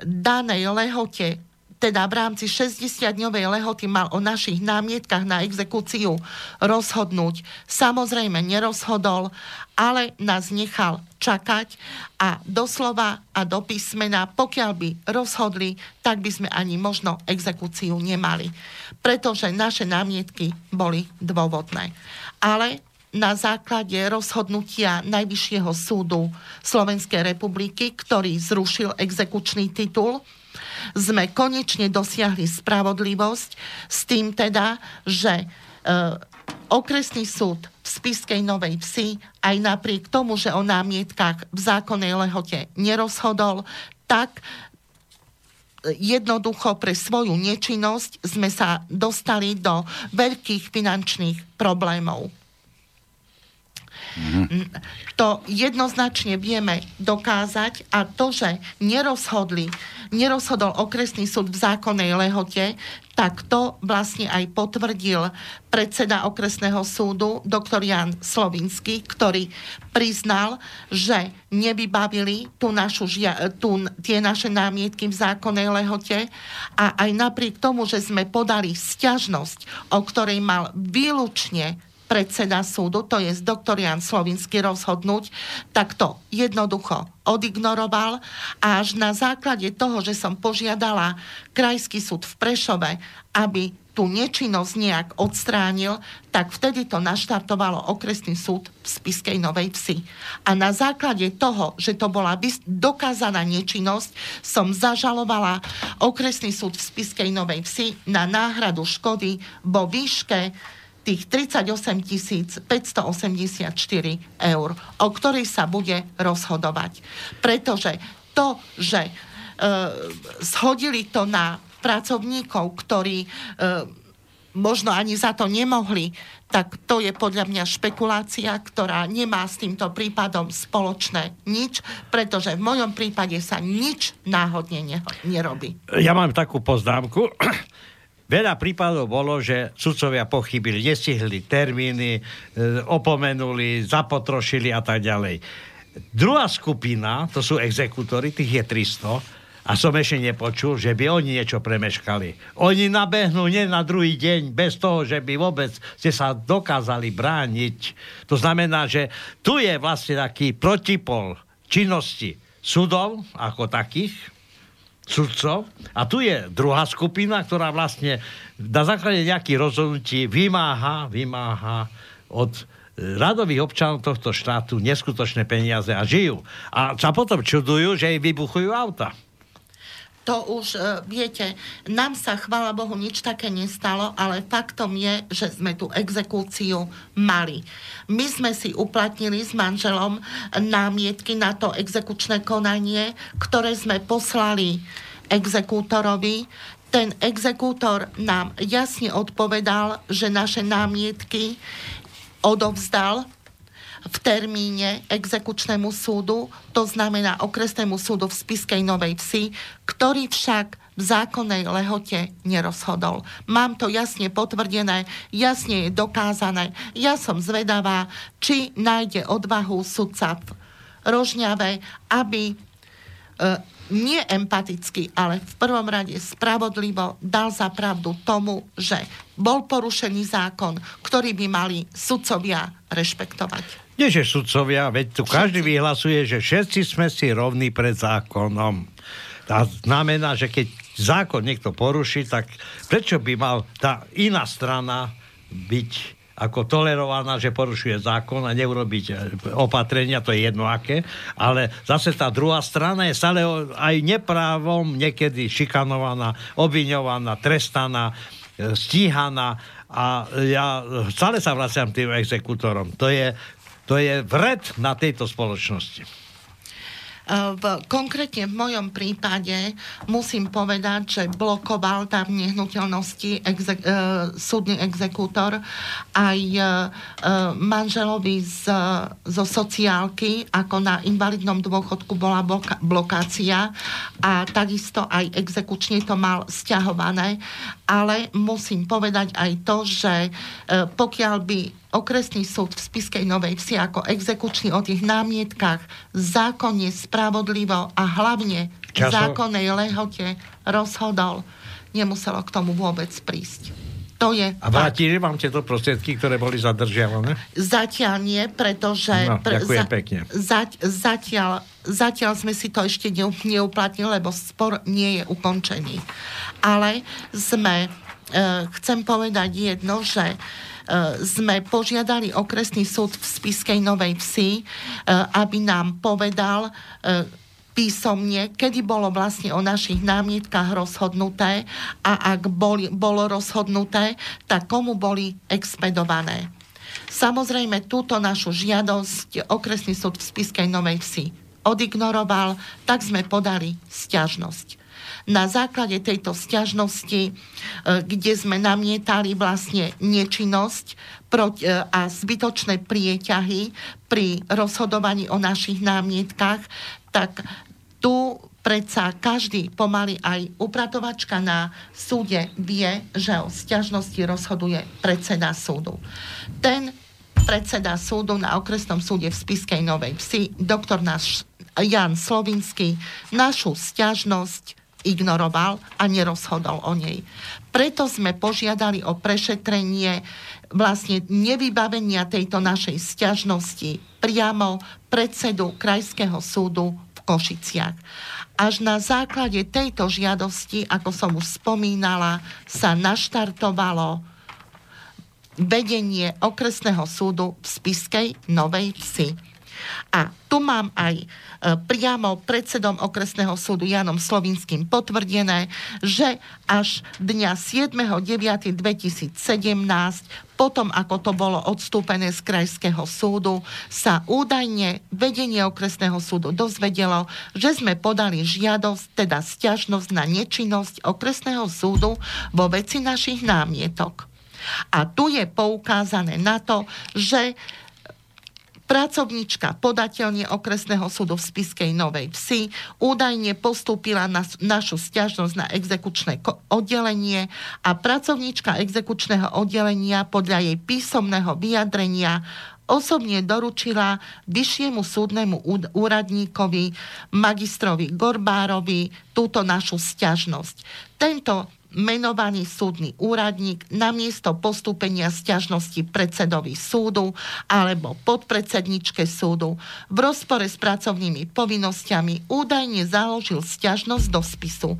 danej lehote teda v rámci 60-dňovej lehoty mal o našich námietkach na exekúciu rozhodnúť. Samozrejme nerozhodol, ale nás nechal čakať a doslova a do písmena, pokiaľ by rozhodli, tak by sme ani možno exekúciu nemali. Pretože naše námietky boli dôvodné. Ale na základe rozhodnutia Najvyššieho súdu Slovenskej republiky, ktorý zrušil exekučný titul, sme konečne dosiahli spravodlivosť s tým teda, že e, okresný súd v Spiskej Novej Vsi aj napriek tomu, že o námietkách v zákonnej lehote nerozhodol, tak jednoducho pre svoju nečinnosť sme sa dostali do veľkých finančných problémov. Mm-hmm. To jednoznačne vieme dokázať a to, že nerozhodli, nerozhodol okresný súd v zákonnej lehote, tak to vlastne aj potvrdil predseda okresného súdu, doktor Jan Slovinský, ktorý priznal, že nevybavili tú našu, tú, tie naše námietky v zákonnej lehote a aj napriek tomu, že sme podali sťažnosť, o ktorej mal výlučne predseda súdu, to je doktor Jan Slovinsky rozhodnúť, tak to jednoducho odignoroval a až na základe toho, že som požiadala Krajský súd v Prešove, aby tú nečinnosť nejak odstránil, tak vtedy to naštartovalo okresný súd v Spiskej Novej Vsi. A na základe toho, že to bola dokázaná nečinnosť, som zažalovala okresný súd v Spiskej Novej Vsi na náhradu škody vo výške tých 38 584 eur, o ktorých sa bude rozhodovať. Pretože to, že e, shodili to na pracovníkov, ktorí e, možno ani za to nemohli, tak to je podľa mňa špekulácia, ktorá nemá s týmto prípadom spoločné nič, pretože v mojom prípade sa nič náhodne nerobí. Ja mám takú poznámku. Veľa prípadov bolo, že sudcovia pochybili, nestihli termíny, e, opomenuli, zapotrošili a tak ďalej. Druhá skupina, to sú exekutory, tých je 300, a som ešte nepočul, že by oni niečo premeškali. Oni nabehnú nie na druhý deň, bez toho, že by vôbec ste sa dokázali brániť. To znamená, že tu je vlastne taký protipol činnosti sudov ako takých, sudcov. A tu je druhá skupina, ktorá vlastne na základe nejakých rozhodnutí vymáha, vymáha od e, radových občanov tohto štátu neskutočné peniaze a žijú. A sa potom čudujú, že jej vybuchujú auta to už, e, viete, nám sa, chvála Bohu, nič také nestalo, ale faktom je, že sme tú exekúciu mali. My sme si uplatnili s manželom námietky na to exekučné konanie, ktoré sme poslali exekútorovi. Ten exekútor nám jasne odpovedal, že naše námietky odovzdal v termíne exekučnému súdu, to znamená okresnému súdu v Spiskej Novej Vsi, ktorý však v zákonnej lehote nerozhodol. Mám to jasne potvrdené, jasne je dokázané. Ja som zvedavá, či nájde odvahu sudca v Rožňave, aby e, nie empaticky, ale v prvom rade spravodlivo dal za pravdu tomu, že bol porušený zákon, ktorý by mali sudcovia rešpektovať. Nie, že sudcovia, veď tu každý vyhlasuje, že všetci sme si rovní pred zákonom. To znamená, že keď zákon niekto poruší, tak prečo by mal tá iná strana byť ako tolerovaná, že porušuje zákon a neurobiť e, opatrenia, to je jedno aké, ale zase tá druhá strana je stále aj neprávom niekedy šikanovaná, obviňovaná, trestaná, e, stíhaná a ja stále sa vraciam tým exekútorom. To je, to je vred na tejto spoločnosti. V, konkrétne v mojom prípade musím povedať, že blokoval tam nehnuteľnosti exe, e, súdny exekútor aj e, manželovi z, zo sociálky, ako na invalidnom dôchodku bola bloka, blokácia a takisto aj exekučne to mal stiahované ale musím povedať aj to, že e, pokiaľ by okresný súd v Spiskej Novej Vsi ako exekučný o tých námietkách zákonne, spravodlivo a hlavne v zákonnej lehote rozhodol, nemuselo k tomu vôbec prísť. To je A vrátili vám tieto prostriedky, ktoré boli zadržiavané? Zatiaľ nie, pretože... No, ďakujem za, pekne. Za, zatiaľ, zatiaľ sme si to ešte neuplatnili, lebo spor nie je ukončený. Ale sme, e, chcem povedať jedno, že e, sme požiadali okresný súd v Spiskej Novej Vsi, e, aby nám povedal, e, písomne, kedy bolo vlastne o našich námietkách rozhodnuté a ak boli, bolo rozhodnuté, tak komu boli expedované. Samozrejme, túto našu žiadosť okresný súd v Spiskej Novej Vsi odignoroval, tak sme podali stiažnosť. Na základe tejto stiažnosti, e, kde sme namietali vlastne nečinnosť e, a zbytočné prieťahy pri rozhodovaní o našich námietkách, tak tu predsa každý pomaly aj upratovačka na súde vie, že o stiažnosti rozhoduje predseda súdu. Ten predseda súdu na okresnom súde v Spiskej Novej Vsi, doktor náš Jan Slovinský, našu stiažnosť ignoroval a nerozhodol o nej. Preto sme požiadali o prešetrenie vlastne nevybavenia tejto našej stiažnosti priamo predsedu Krajského súdu Košiciach. Až na základe tejto žiadosti, ako som už spomínala, sa naštartovalo vedenie okresného súdu v Spiskej Novej Vsi. A tu mám aj e, priamo predsedom okresného súdu Janom Slovinským potvrdené, že až dňa 7.9.2017 potom, ako to bolo odstúpené z krajského súdu, sa údajne vedenie okresného súdu dozvedelo, že sme podali žiadosť, teda stiažnosť na nečinnosť okresného súdu vo veci našich námietok. A tu je poukázané na to, že Pracovnička podateľne okresného súdu v Spiskej Novej Vsi údajne postúpila na našu stiažnosť na exekučné oddelenie a pracovnička exekučného oddelenia podľa jej písomného vyjadrenia osobne doručila vyššiemu súdnemu úradníkovi, magistrovi Gorbárovi, túto našu stiažnosť. Tento menovaný súdny úradník namiesto postúpenia sťažnosti predsedovi súdu alebo podpredsedničke súdu v rozpore s pracovnými povinnosťami údajne založil sťažnosť do spisu.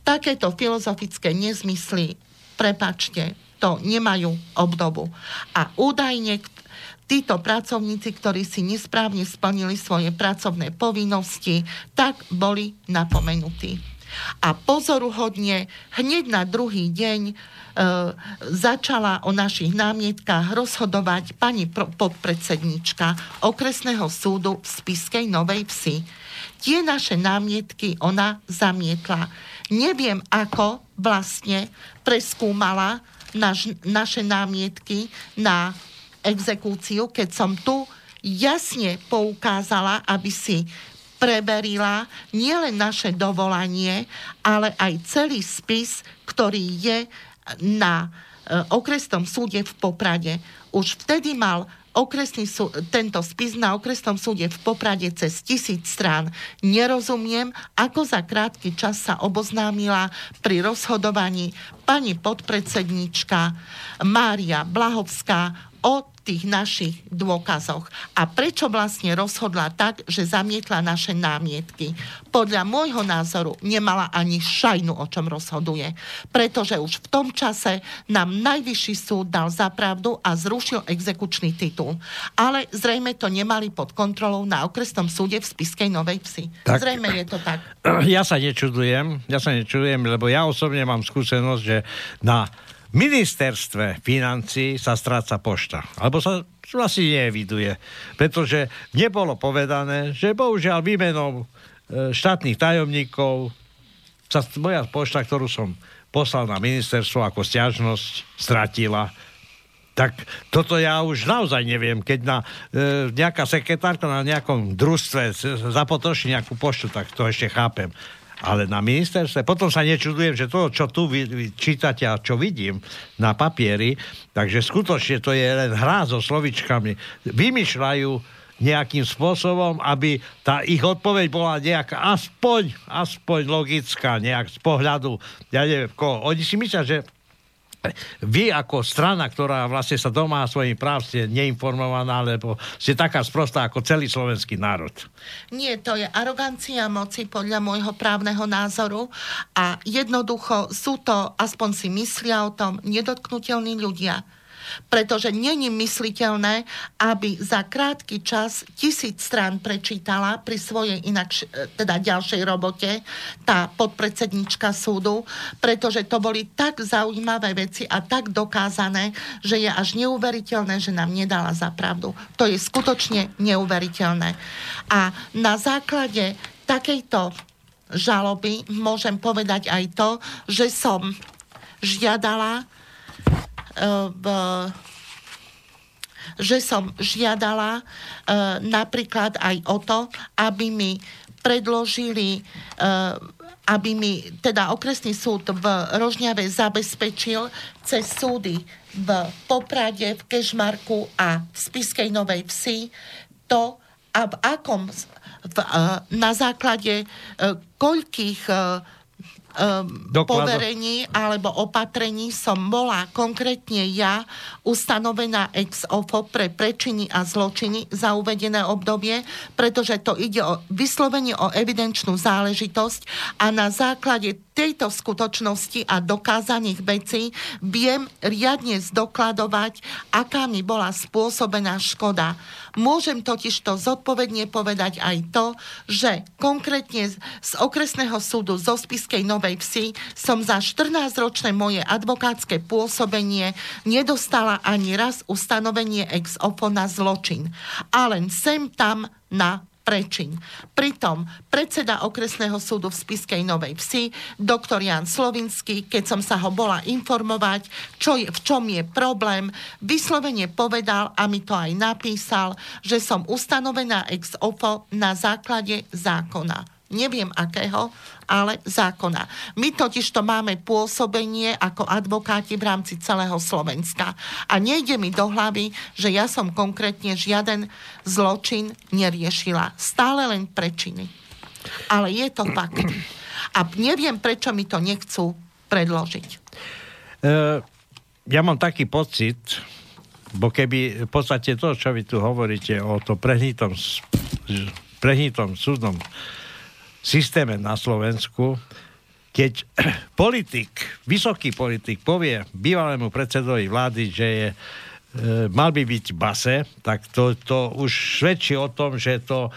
Takéto filozofické nezmysly, prepačte, to nemajú obdobu. A údajne títo pracovníci, ktorí si nesprávne splnili svoje pracovné povinnosti, tak boli napomenutí. A pozoruhodne hneď na druhý deň e, začala o našich námietkách rozhodovať pani podpredsednička okresného súdu v Spiskej Novej Vsi. Tie naše námietky ona zamietla. Neviem, ako vlastne preskúmala naš, naše námietky na exekúciu, keď som tu jasne poukázala, aby si preberila nielen naše dovolanie, ale aj celý spis, ktorý je na e, okresnom súde v Poprade. Už vtedy mal okresný súd, tento spis na okresnom súde v Poprade cez tisíc strán. Nerozumiem, ako za krátky čas sa oboznámila pri rozhodovaní pani podpredsednička Mária Blahovská o tých našich dôkazoch. A prečo vlastne rozhodla tak, že zamietla naše námietky? Podľa môjho názoru nemala ani šajnu, o čom rozhoduje. Pretože už v tom čase nám najvyšší súd dal zapravdu a zrušil exekučný titul. Ale zrejme to nemali pod kontrolou na okresnom súde v Spiskej Novej Vsi. Tak, zrejme je to tak. [CLEARS THROAT] Ja sa nečudujem, ja sa nečudujem, lebo ja osobne mám skúsenosť, že na ministerstve financí sa stráca pošta. Alebo sa asi neeviduje. Pretože nebolo povedané, že bohužiaľ výmenou e, štátnych tajomníkov sa moja pošta, ktorú som poslal na ministerstvo ako stiažnosť, stratila. Tak toto ja už naozaj neviem. Keď na, e, nejaká sekretárka na nejakom družstve zapotočí nejakú poštu, tak to ešte chápem. Ale na ministerstve. Potom sa nečudujem, že to, čo tu vy, vy čítate a čo vidím na papieri, takže skutočne to je len hra so slovičkami. Vymýšľajú nejakým spôsobom, aby tá ich odpoveď bola nejaká aspoň, aspoň logická, nejak z pohľadu, ja neviem, koho. Oni si myslia, že vy ako strana, ktorá vlastne sa doma svojim práv ste neinformovaná, lebo ste taká sprostá ako celý slovenský národ. Nie, to je arogancia moci podľa môjho právneho názoru a jednoducho sú to, aspoň si myslia o tom, nedotknutelní ľudia pretože není mysliteľné, aby za krátky čas tisíc strán prečítala pri svojej inak, teda ďalšej robote tá podpredsednička súdu, pretože to boli tak zaujímavé veci a tak dokázané, že je až neuveriteľné, že nám nedala za pravdu. To je skutočne neuveriteľné. A na základe takejto žaloby môžem povedať aj to, že som žiadala v že som žiadala e, napríklad aj o to, aby mi predložili, e, aby mi teda okresný súd v Rožňave zabezpečil cez súdy v Poprade, v Kežmarku a v Spiskej Novej Vsi to, a v akom, v, e, na základe koľkých um, poverení alebo opatrení som bola konkrétne ja ustanovená ex ofo pre prečiny a zločiny za uvedené obdobie, pretože to ide o vyslovenie o evidenčnú záležitosť a na základe tejto skutočnosti a dokázaných vecí viem riadne zdokladovať, aká mi bola spôsobená škoda. Môžem totiž to zodpovedne povedať aj to, že konkrétne z okresného súdu zo Spiskej Novej Vsi som za 14-ročné moje advokátske pôsobenie nedostala ani raz ustanovenie ex ofo na zločin. A len sem tam na prečin. Pritom predseda okresného súdu v Spiskej Novej Vsi, doktor Jan Slovinský, keď som sa ho bola informovať, čo je, v čom je problém, vyslovene povedal a mi to aj napísal, že som ustanovená ex ofo na základe zákona neviem akého, ale zákona. My totiž to máme pôsobenie ako advokáti v rámci celého Slovenska. A nejde mi do hlavy, že ja som konkrétne žiaden zločin neriešila. Stále len prečiny. Ale je to fakt. A neviem, prečo mi to nechcú predložiť. Uh, ja mám taký pocit, bo keby v podstate to, čo vy tu hovoríte o to prehnitom, prehnitom súdnom systéme na Slovensku, keď [CLEARS THROAT] politik, vysoký politik povie bývalému predsedovi vlády, že je, e, mal by byť base, tak to, to už svedčí o tom, že to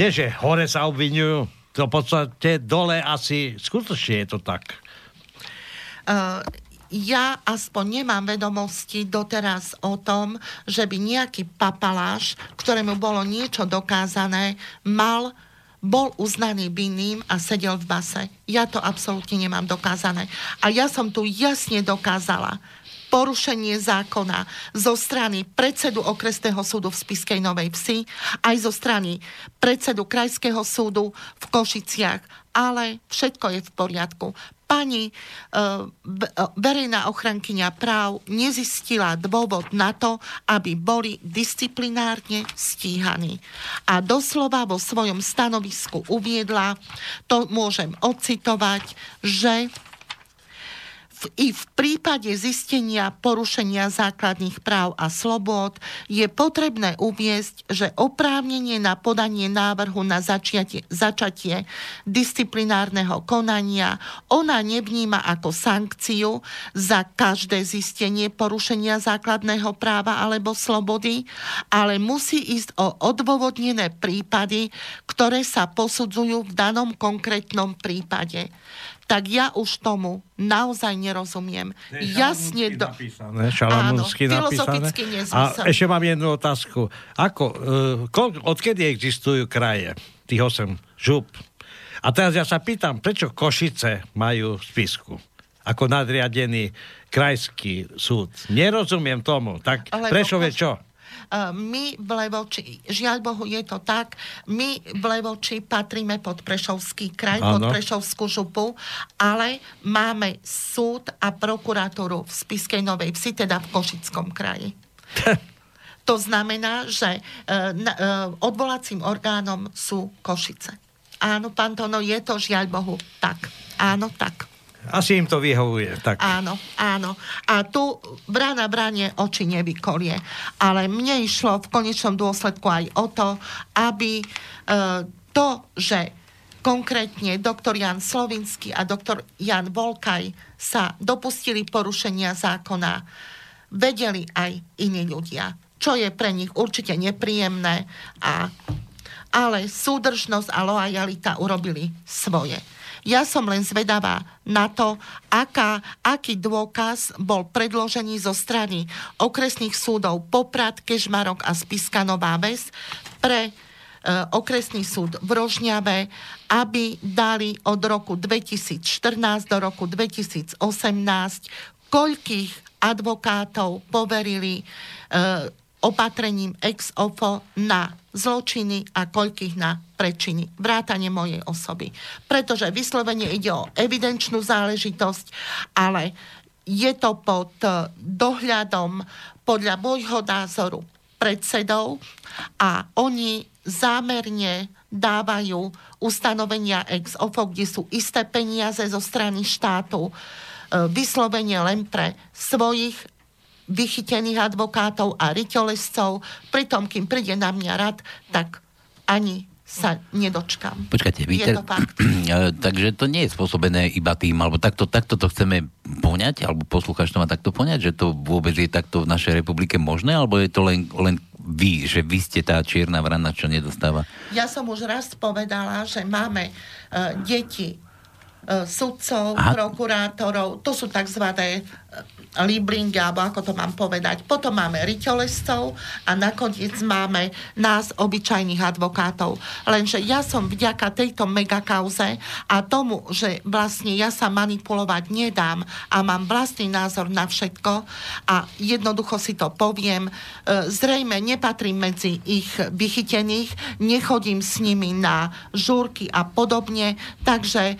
nie, že hore sa obvinujú, to v podstate dole asi skutočne je to tak. Uh, ja aspoň nemám vedomosti doteraz o tom, že by nejaký papaláš, ktorému bolo niečo dokázané, mal bol uznaný vinným a sedel v base. Ja to absolútne nemám dokázané. A ja som tu jasne dokázala porušenie zákona zo strany predsedu okresného súdu v Spiskej Novej Vsi, aj zo strany predsedu Krajského súdu v Košiciach, ale všetko je v poriadku pani uh, verejná ochrankyňa práv nezistila dôvod na to, aby boli disciplinárne stíhaní. A doslova vo svojom stanovisku uviedla, to môžem ocitovať, že v, i v prípade zistenia porušenia základných práv a slobod je potrebné uviesť, že oprávnenie na podanie návrhu na začiatie, začatie disciplinárneho konania ona nevníma ako sankciu za každé zistenie porušenia základného práva alebo slobody, ale musí ísť o odôvodnené prípady, ktoré sa posudzujú v danom konkrétnom prípade. Tak ja už tomu naozaj nerozumiem. Jasne do... napísané, áno, filozoficky nezmysel. A ešte mám jednu otázku. Ako, uh, odkedy existujú kraje? Tých 8 žup. A teraz ja sa pýtam, prečo Košice majú spisku? Ako nadriadený krajský súd. Nerozumiem tomu. Tak Ale Prešov je čo? Uh, my v Levoči, žiaľ Bohu je to tak, my v Levoči patríme pod Prešovský kraj, ano. pod Prešovskú župu, ale máme súd a prokuratúru v Spiskej Novej Vsi, teda v Košickom kraji. [LAUGHS] to znamená, že uh, uh, odvolacím orgánom sú Košice. Áno, pán Tono, je to žiaľ Bohu tak. Áno, tak. Asi im to vyhovuje. Tak. Áno, áno. A tu brána bráne oči nevykolie. Ale mne išlo v konečnom dôsledku aj o to, aby e, to, že konkrétne doktor Jan Slovinský a doktor Jan Volkaj sa dopustili porušenia zákona, vedeli aj iní ľudia, čo je pre nich určite nepríjemné, a, ale súdržnosť a loajalita urobili svoje. Ja som len zvedavá na to, aká, aký dôkaz bol predložený zo strany okresných súdov. Poprad, Kežmarok a Spiska Nová Ves pre e, okresný súd v Rožňave, aby dali od roku 2014 do roku 2018 koľkých advokátov poverili e, opatrením ex ofo na zločiny a koľkých na prečiny. Vrátanie mojej osoby. Pretože vyslovene ide o evidenčnú záležitosť, ale je to pod eh, dohľadom podľa môjho názoru predsedov a oni zámerne dávajú ustanovenia ex ofo, kde sú isté peniaze zo strany štátu eh, vyslovene len pre svojich vychytených advokátov a ryťolescov. Pritom, kým príde na mňa rad, tak ani sa nedočkam. Počkajte, vy je to fakt. [CLEARS THROAT] takže to nie je spôsobené iba tým, alebo takto, takto to chceme poňať, alebo poslúchač to má takto poňať, že to vôbec je takto v našej republike možné, alebo je to len, len vy, že vy ste tá čierna vrana, čo nedostáva? Ja som už raz povedala, že máme uh, deti uh, sudcov, Aha. prokurátorov, to sú tzv. Liblingy, alebo ako to mám povedať. Potom máme riťolescov a nakoniec máme nás, obyčajných advokátov. Lenže ja som vďaka tejto megakauze a tomu, že vlastne ja sa manipulovať nedám a mám vlastný názor na všetko a jednoducho si to poviem, e, zrejme nepatrím medzi ich vychytených, nechodím s nimi na žúrky a podobne, takže e,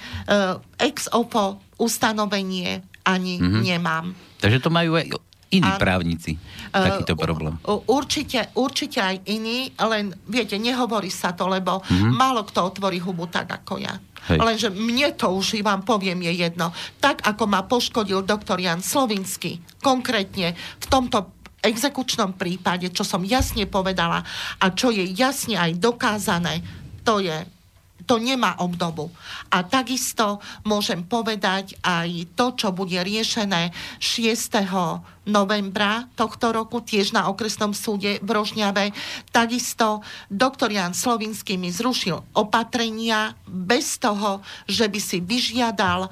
ex opo ustanovenie ani mm-hmm. nemám. Takže to majú aj iní a, právnici, takýto uh, problém. Určite, určite aj iní, len viete, nehovorí sa to, lebo mm-hmm. málo kto otvorí hubu tak ako ja. Hej. Lenže mne to už, vám poviem, je jedno. Tak, ako ma poškodil doktor Jan Slovinsky, konkrétne v tomto exekučnom prípade, čo som jasne povedala a čo je jasne aj dokázané, to je to nemá obdobu. A takisto môžem povedať aj to, čo bude riešené 6 novembra tohto roku, tiež na okresnom súde v Rožňave. Takisto doktor Jan Slovinský mi zrušil opatrenia bez toho, že by si vyžiadal e,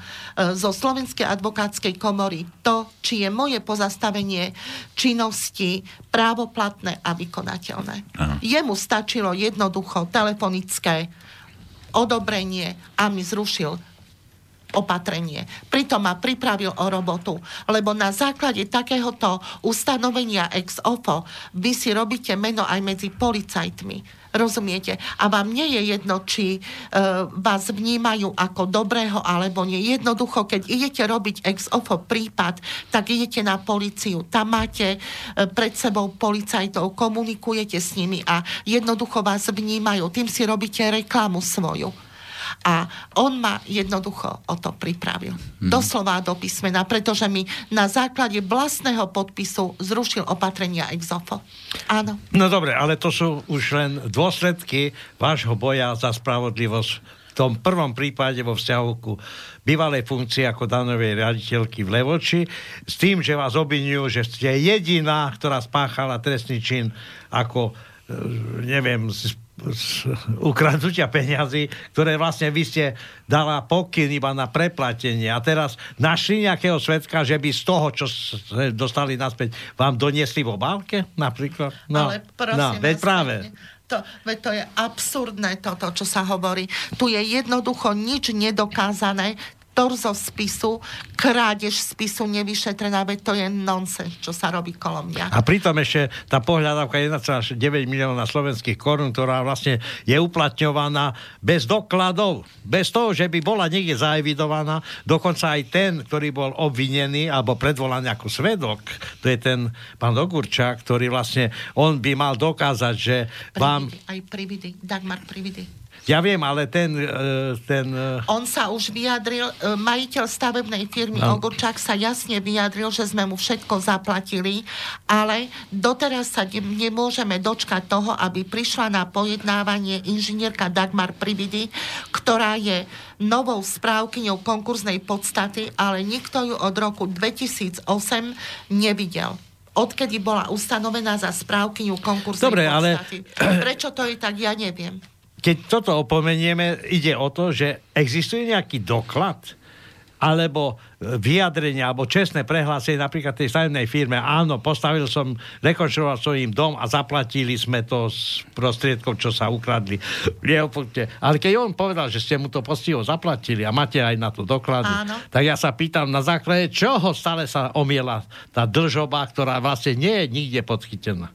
zo Slovenskej advokátskej komory to, či je moje pozastavenie činnosti právoplatné a vykonateľné. Aha. Jemu stačilo jednoducho telefonické odobrenie a mi zrušil opatrenie. Pritom ma pripravil o robotu, lebo na základe takéhoto ustanovenia ex ofo vy si robíte meno aj medzi policajtmi. Rozumiete? A vám nie je jedno, či e, vás vnímajú ako dobrého alebo nie. Jednoducho, keď idete robiť ex ofo prípad, tak idete na policiu. Tam máte e, pred sebou policajtov, komunikujete s nimi a jednoducho vás vnímajú. Tým si robíte reklamu svoju. A on ma jednoducho o to pripravil. Hmm. Doslova do písmena, pretože mi na základe vlastného podpisu zrušil opatrenia exofo. Áno. No dobre, ale to sú už len dôsledky vášho boja za spravodlivosť v tom prvom prípade vo vzťahu ku bývalej funkcii ako danovej riaditeľky v Levoči, s tým, že vás obvinujú, že ste jediná, ktorá spáchala trestný čin ako e, neviem, ukradnutia peňazí, ktoré vlastne vy ste dala pokyn iba na preplatenie a teraz našli nejakého svetka, že by z toho, čo ste dostali naspäť, vám doniesli v obálke napríklad? No, Ale prosím, no, veď práve. To, veď to je absurdné toto, čo sa hovorí. Tu je jednoducho nič nedokázané torzo spisu, krádež spisu nevyšetrená, veď to je nonsens, čo sa robí kolo mňa. A pritom ešte tá pohľadávka 1,9 milióna slovenských korún, ktorá vlastne je uplatňovaná bez dokladov, bez toho, že by bola niekde zaevidovaná. Dokonca aj ten, ktorý bol obvinený alebo predvolaný ako svedok, to je ten pán Dogurčák, ktorý vlastne, on by mal dokázať, že vám... Prividy, aj prividy, Dagmar prividy. Ja viem, ale ten... e, ten e, On sa už vyjadril, e, majiteľ stavebnej firmy No. Ogurčák sa jasne vyjadril, že sme mu všetko zaplatili, ale doteraz sa ne- nemôžeme dočkať toho, aby prišla na pojednávanie inžinierka Dagmar Prividy, ktorá je novou správkyňou konkurznej podstaty, ale nikto ju od roku 2008 nevidel odkedy bola ustanovená za správkyňu konkursnej Dobre, ale- podstaty. Prečo to je tak, ja neviem. Keď toto opomenieme, ide o to, že existuje nejaký doklad alebo vyjadrenie, alebo čestné prehlásenie napríklad tej stavebnej firme, áno, postavil som, rekonštruoval som im dom a zaplatili sme to z prostriedkov, čo sa ukradli. Ale keď on povedal, že ste mu to postiho zaplatili a máte aj na to doklady, Áno. tak ja sa pýtam, na základe čoho stále sa omiela tá držoba, ktorá vlastne nie je nikde podchytená.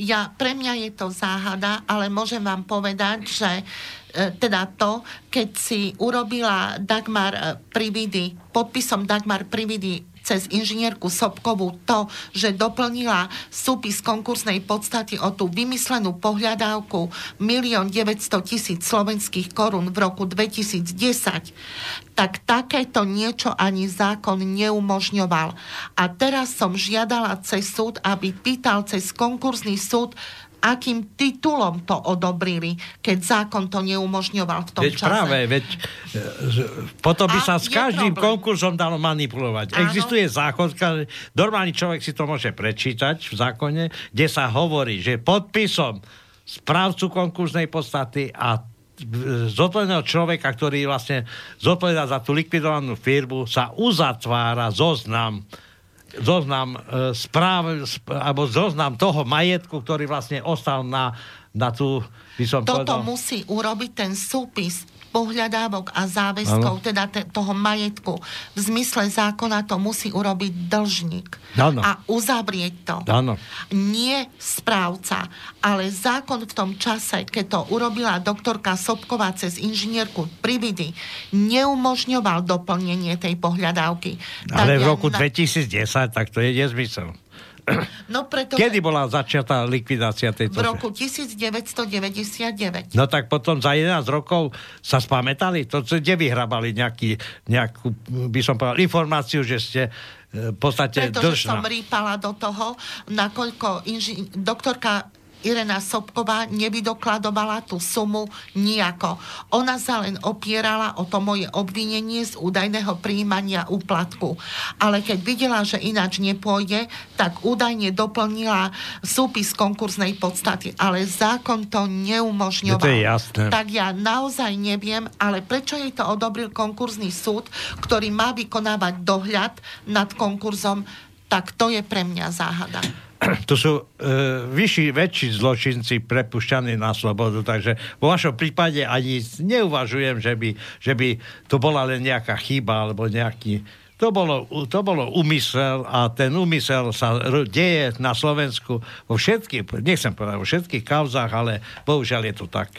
Ja, pre mňa je to záhada, ale môžem vám povedať, že e, teda to, keď si urobila Dagmar e, Prividy, podpisom Dagmar Prividy cez inžinierku Sobkovú to, že doplnila súpis konkursnej podstaty o tú vymyslenú pohľadávku 1 900 tisíc slovenských korún v roku 2010, tak takéto niečo ani zákon neumožňoval. A teraz som žiadala cez súd, aby pýtal cez konkurzný súd, akým titulom to odobrili, keď zákon to neumožňoval v tom Veď čase. práve, veď e, potom by A sa s každým problém. konkurzom dalo manipulovať. Áno. Existuje zákon, normálny človek si to môže prečítať v zákone, kde sa hovorí, že podpisom správcu konkurznej podstaty a e, zodpovedného človeka, ktorý vlastne zodpovedá za tú likvidovanú firmu, sa uzatvára zoznam zoznam e, správ, sp- alebo zoznam toho majetku, ktorý vlastne ostal na, na tú, by som Toto povedal... musí urobiť ten súpis pohľadávok a záväzkov, Áno. teda te, toho majetku. V zmysle zákona to musí urobiť dlžník. Áno. A uzavrieť to. Áno. Nie správca, ale zákon v tom čase, keď to urobila doktorka Sobková cez inžinierku Prividy, neumožňoval doplnenie tej pohľadávky. Ale v ja roku na- 2010, tak to je nezmysel. No preto, Kedy bola začiatá likvidácia tejto? v roku 1999. No tak potom za 11 rokov sa spamätali? To, kde vyhrabali nejaký, nejakú, by som povedal, informáciu, že ste e, v podstate Pretože som držná. rýpala do toho, nakoľko inži- doktorka Irena Sobková nevydokladovala tú sumu nejako. Ona sa len opierala o to moje obvinenie z údajného príjmania úplatku. Ale keď videla, že ináč nepôjde, tak údajne doplnila súpis konkurznej podstaty. Ale zákon to neumožňoval. To je jasné. Tak ja naozaj neviem, ale prečo jej to odobril konkurzný súd, ktorý má vykonávať dohľad nad konkurzom, tak to je pre mňa záhada. [CLEARS THROAT] Tu sú e, vyšší, väčší zločinci prepušťaní na slobodu, takže vo vašom prípade ani neuvažujem, že by, že by to bola len nejaká chyba alebo nejaký... To bolo, to bolo úmysel a ten úmysel sa deje na Slovensku vo všetkých, nechcem povedať vo všetkých kauzách, ale bohužiaľ je to tak.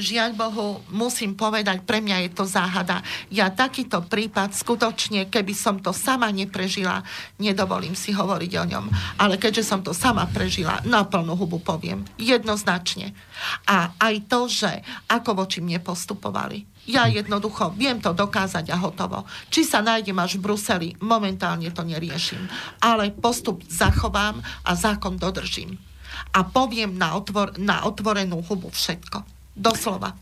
Žiaľ Bohu, musím povedať, pre mňa je to záhada. Ja takýto prípad skutočne, keby som to sama neprežila, nedovolím si hovoriť o ňom. Ale keďže som to sama prežila, na plnú hubu poviem. Jednoznačne. A aj to, že ako voči mne postupovali. Ja jednoducho viem to dokázať a hotovo. Či sa nájdem až v Bruseli, momentálne to neriešim. Ale postup zachovám a zákon dodržím. A poviem na, otvor, na otvorenú hubu všetko. Doslova.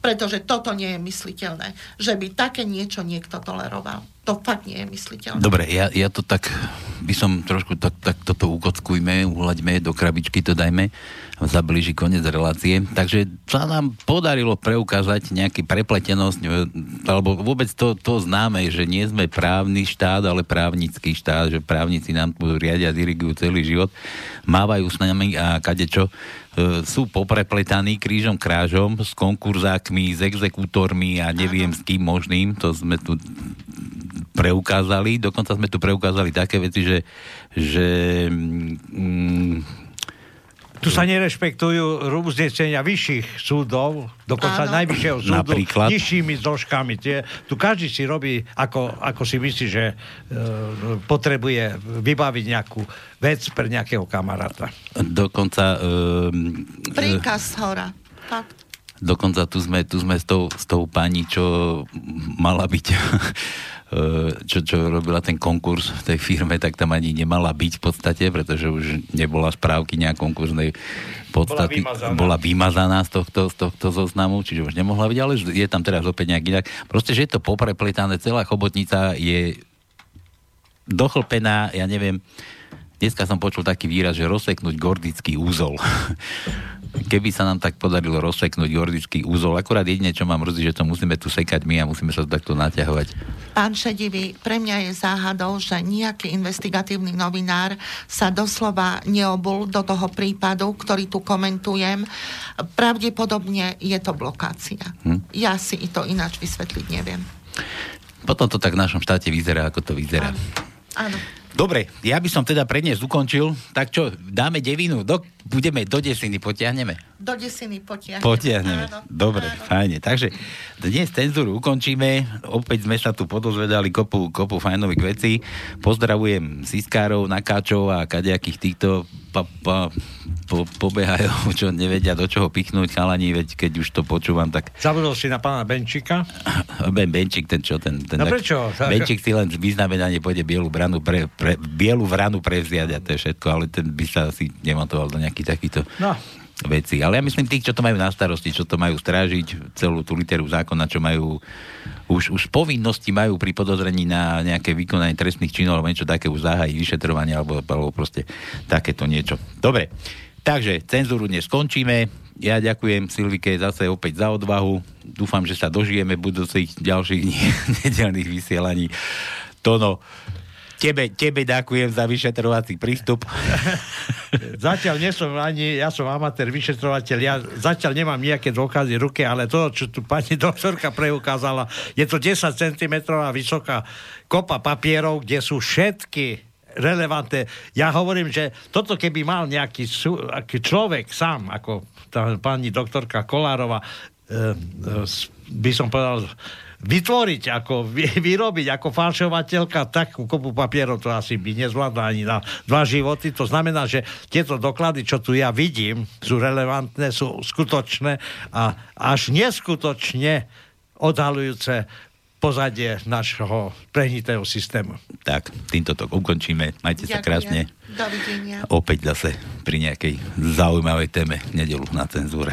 Pretože toto nie je mysliteľné, že by také niečo niekto toleroval. To fakt nie je mysliteľné. Dobre, ja, ja to tak by som trošku tak, tak toto ukockujme, uhlaďme, do krabičky to dajme, zablíži koniec relácie. Takže sa nám podarilo preukázať nejaký prepletenosť, e, alebo vôbec to, to známe, že nie sme právny štát, ale právnický štát, že právnici nám tu riadia, dirigujú celý život, mávajú s nami a kadečo e, sú poprepletaní krížom krážom s konkurzákmi, s exekútormi a neviem s kým možným. To sme tu preukázali. Dokonca sme tu preukázali také veci, že, že mm, tu sa nerešpektujú uznesenia vyšších súdov, dokonca Áno. najvyššieho súdu, Napríklad? nižšími zložkami. Tie, tu každý si robí, ako, ako si myslí, že e, potrebuje vybaviť nejakú vec pre nejakého kamaráta. Dokonca... E, Príkaz hora. Fakt. Dokonca tu sme, tu sme s, tou, s tou pani, čo mala byť [LAUGHS] E, čo, čo robila ten konkurs v tej firme, tak tam ani nemala byť v podstate, pretože už nebola správky nejak konkurznej podstaty. Bola vymazaná. bola vymazaná z tohto, z tohto zoznamu, čiže už nemohla byť, ale je tam teraz opäť nejak inak. Proste, že je to poprepletané, celá chobotnica je dochlpená, ja neviem, dneska som počul taký výraz, že rozseknúť gordický úzol. [LAUGHS] keby sa nám tak podarilo rozseknúť jordický úzol, akurát jedine, čo mám mrzí, že to musíme tu sekať my a musíme sa takto naťahovať. Pán Šedivý, pre mňa je záhadou, že nejaký investigatívny novinár sa doslova neobul do toho prípadu, ktorý tu komentujem. Pravdepodobne je to blokácia. Hm? Ja si to ináč vysvetliť neviem. Potom to tak v našom štáte vyzerá, ako to vyzerá. Áno. Áno. Dobre, ja by som teda pre dnes ukončil. Tak čo, dáme devinu? Do, budeme do desiny, potiahneme? Do desiny potiahneme. Potiahneme. Áno, Dobre, áno. fajne. Takže dnes cenzúru ukončíme. Opäť sme sa tu podozvedali kopu, kopu fajnových vecí. Pozdravujem Siskárov, Nakáčov a kadejakých týchto pa, pa, po, pobehajú, čo nevedia do čoho pichnúť chalani, veď keď už to počúvam, tak... Zabudol si na pána Benčika? [LAUGHS] Ben Benčik, ten čo, ten... ten no tak, prečo? Benčik si len vyznamenanie pôjde bielu branu pre, pre, bielu vranu prevziať a to je všetko, ale ten by sa asi nemontoval do nejakých takýchto... No veci. Ale ja myslím tých, čo to majú na starosti, čo to majú strážiť, celú tú literu zákona, čo majú už, už povinnosti majú pri podozrení na nejaké vykonanie trestných činov alebo niečo také už zahájiť vyšetrovanie alebo, alebo proste takéto niečo. Dobre, Takže cenzúru dnes skončíme. Ja ďakujem Silvike zase opäť za odvahu. Dúfam, že sa dožijeme budúcich ďalších [LAUGHS] nedelných vysielaní. Tono, tebe, tebe ďakujem za vyšetrovací prístup. [LAUGHS] Zatiaľ nie som ani, ja som amatér vyšetrovateľ, ja zatiaľ nemám nejaké dôkazy ruke, ale to, čo tu pani [LAUGHS] doktorka preukázala, je to 10 cm vysoká kopa papierov, kde sú všetky relevantné. Ja hovorím, že toto keby mal nejaký človek sám, ako tá pani doktorka Kolárova, e, e, by som povedal, vytvoriť, ako [LAUGHS] vyrobiť ako falšovateľka takú kopu papierov, to asi by nezvládla ani na dva životy. To znamená, že tieto doklady, čo tu ja vidím, sú relevantné, sú skutočné a až neskutočne odhalujúce pozadie našho prehnitého systému. Tak, týmto to ukončíme. Majte Ďakujem. sa krásne. Dovidenia. Opäť zase pri nejakej zaujímavej téme nedelu na cenzúre.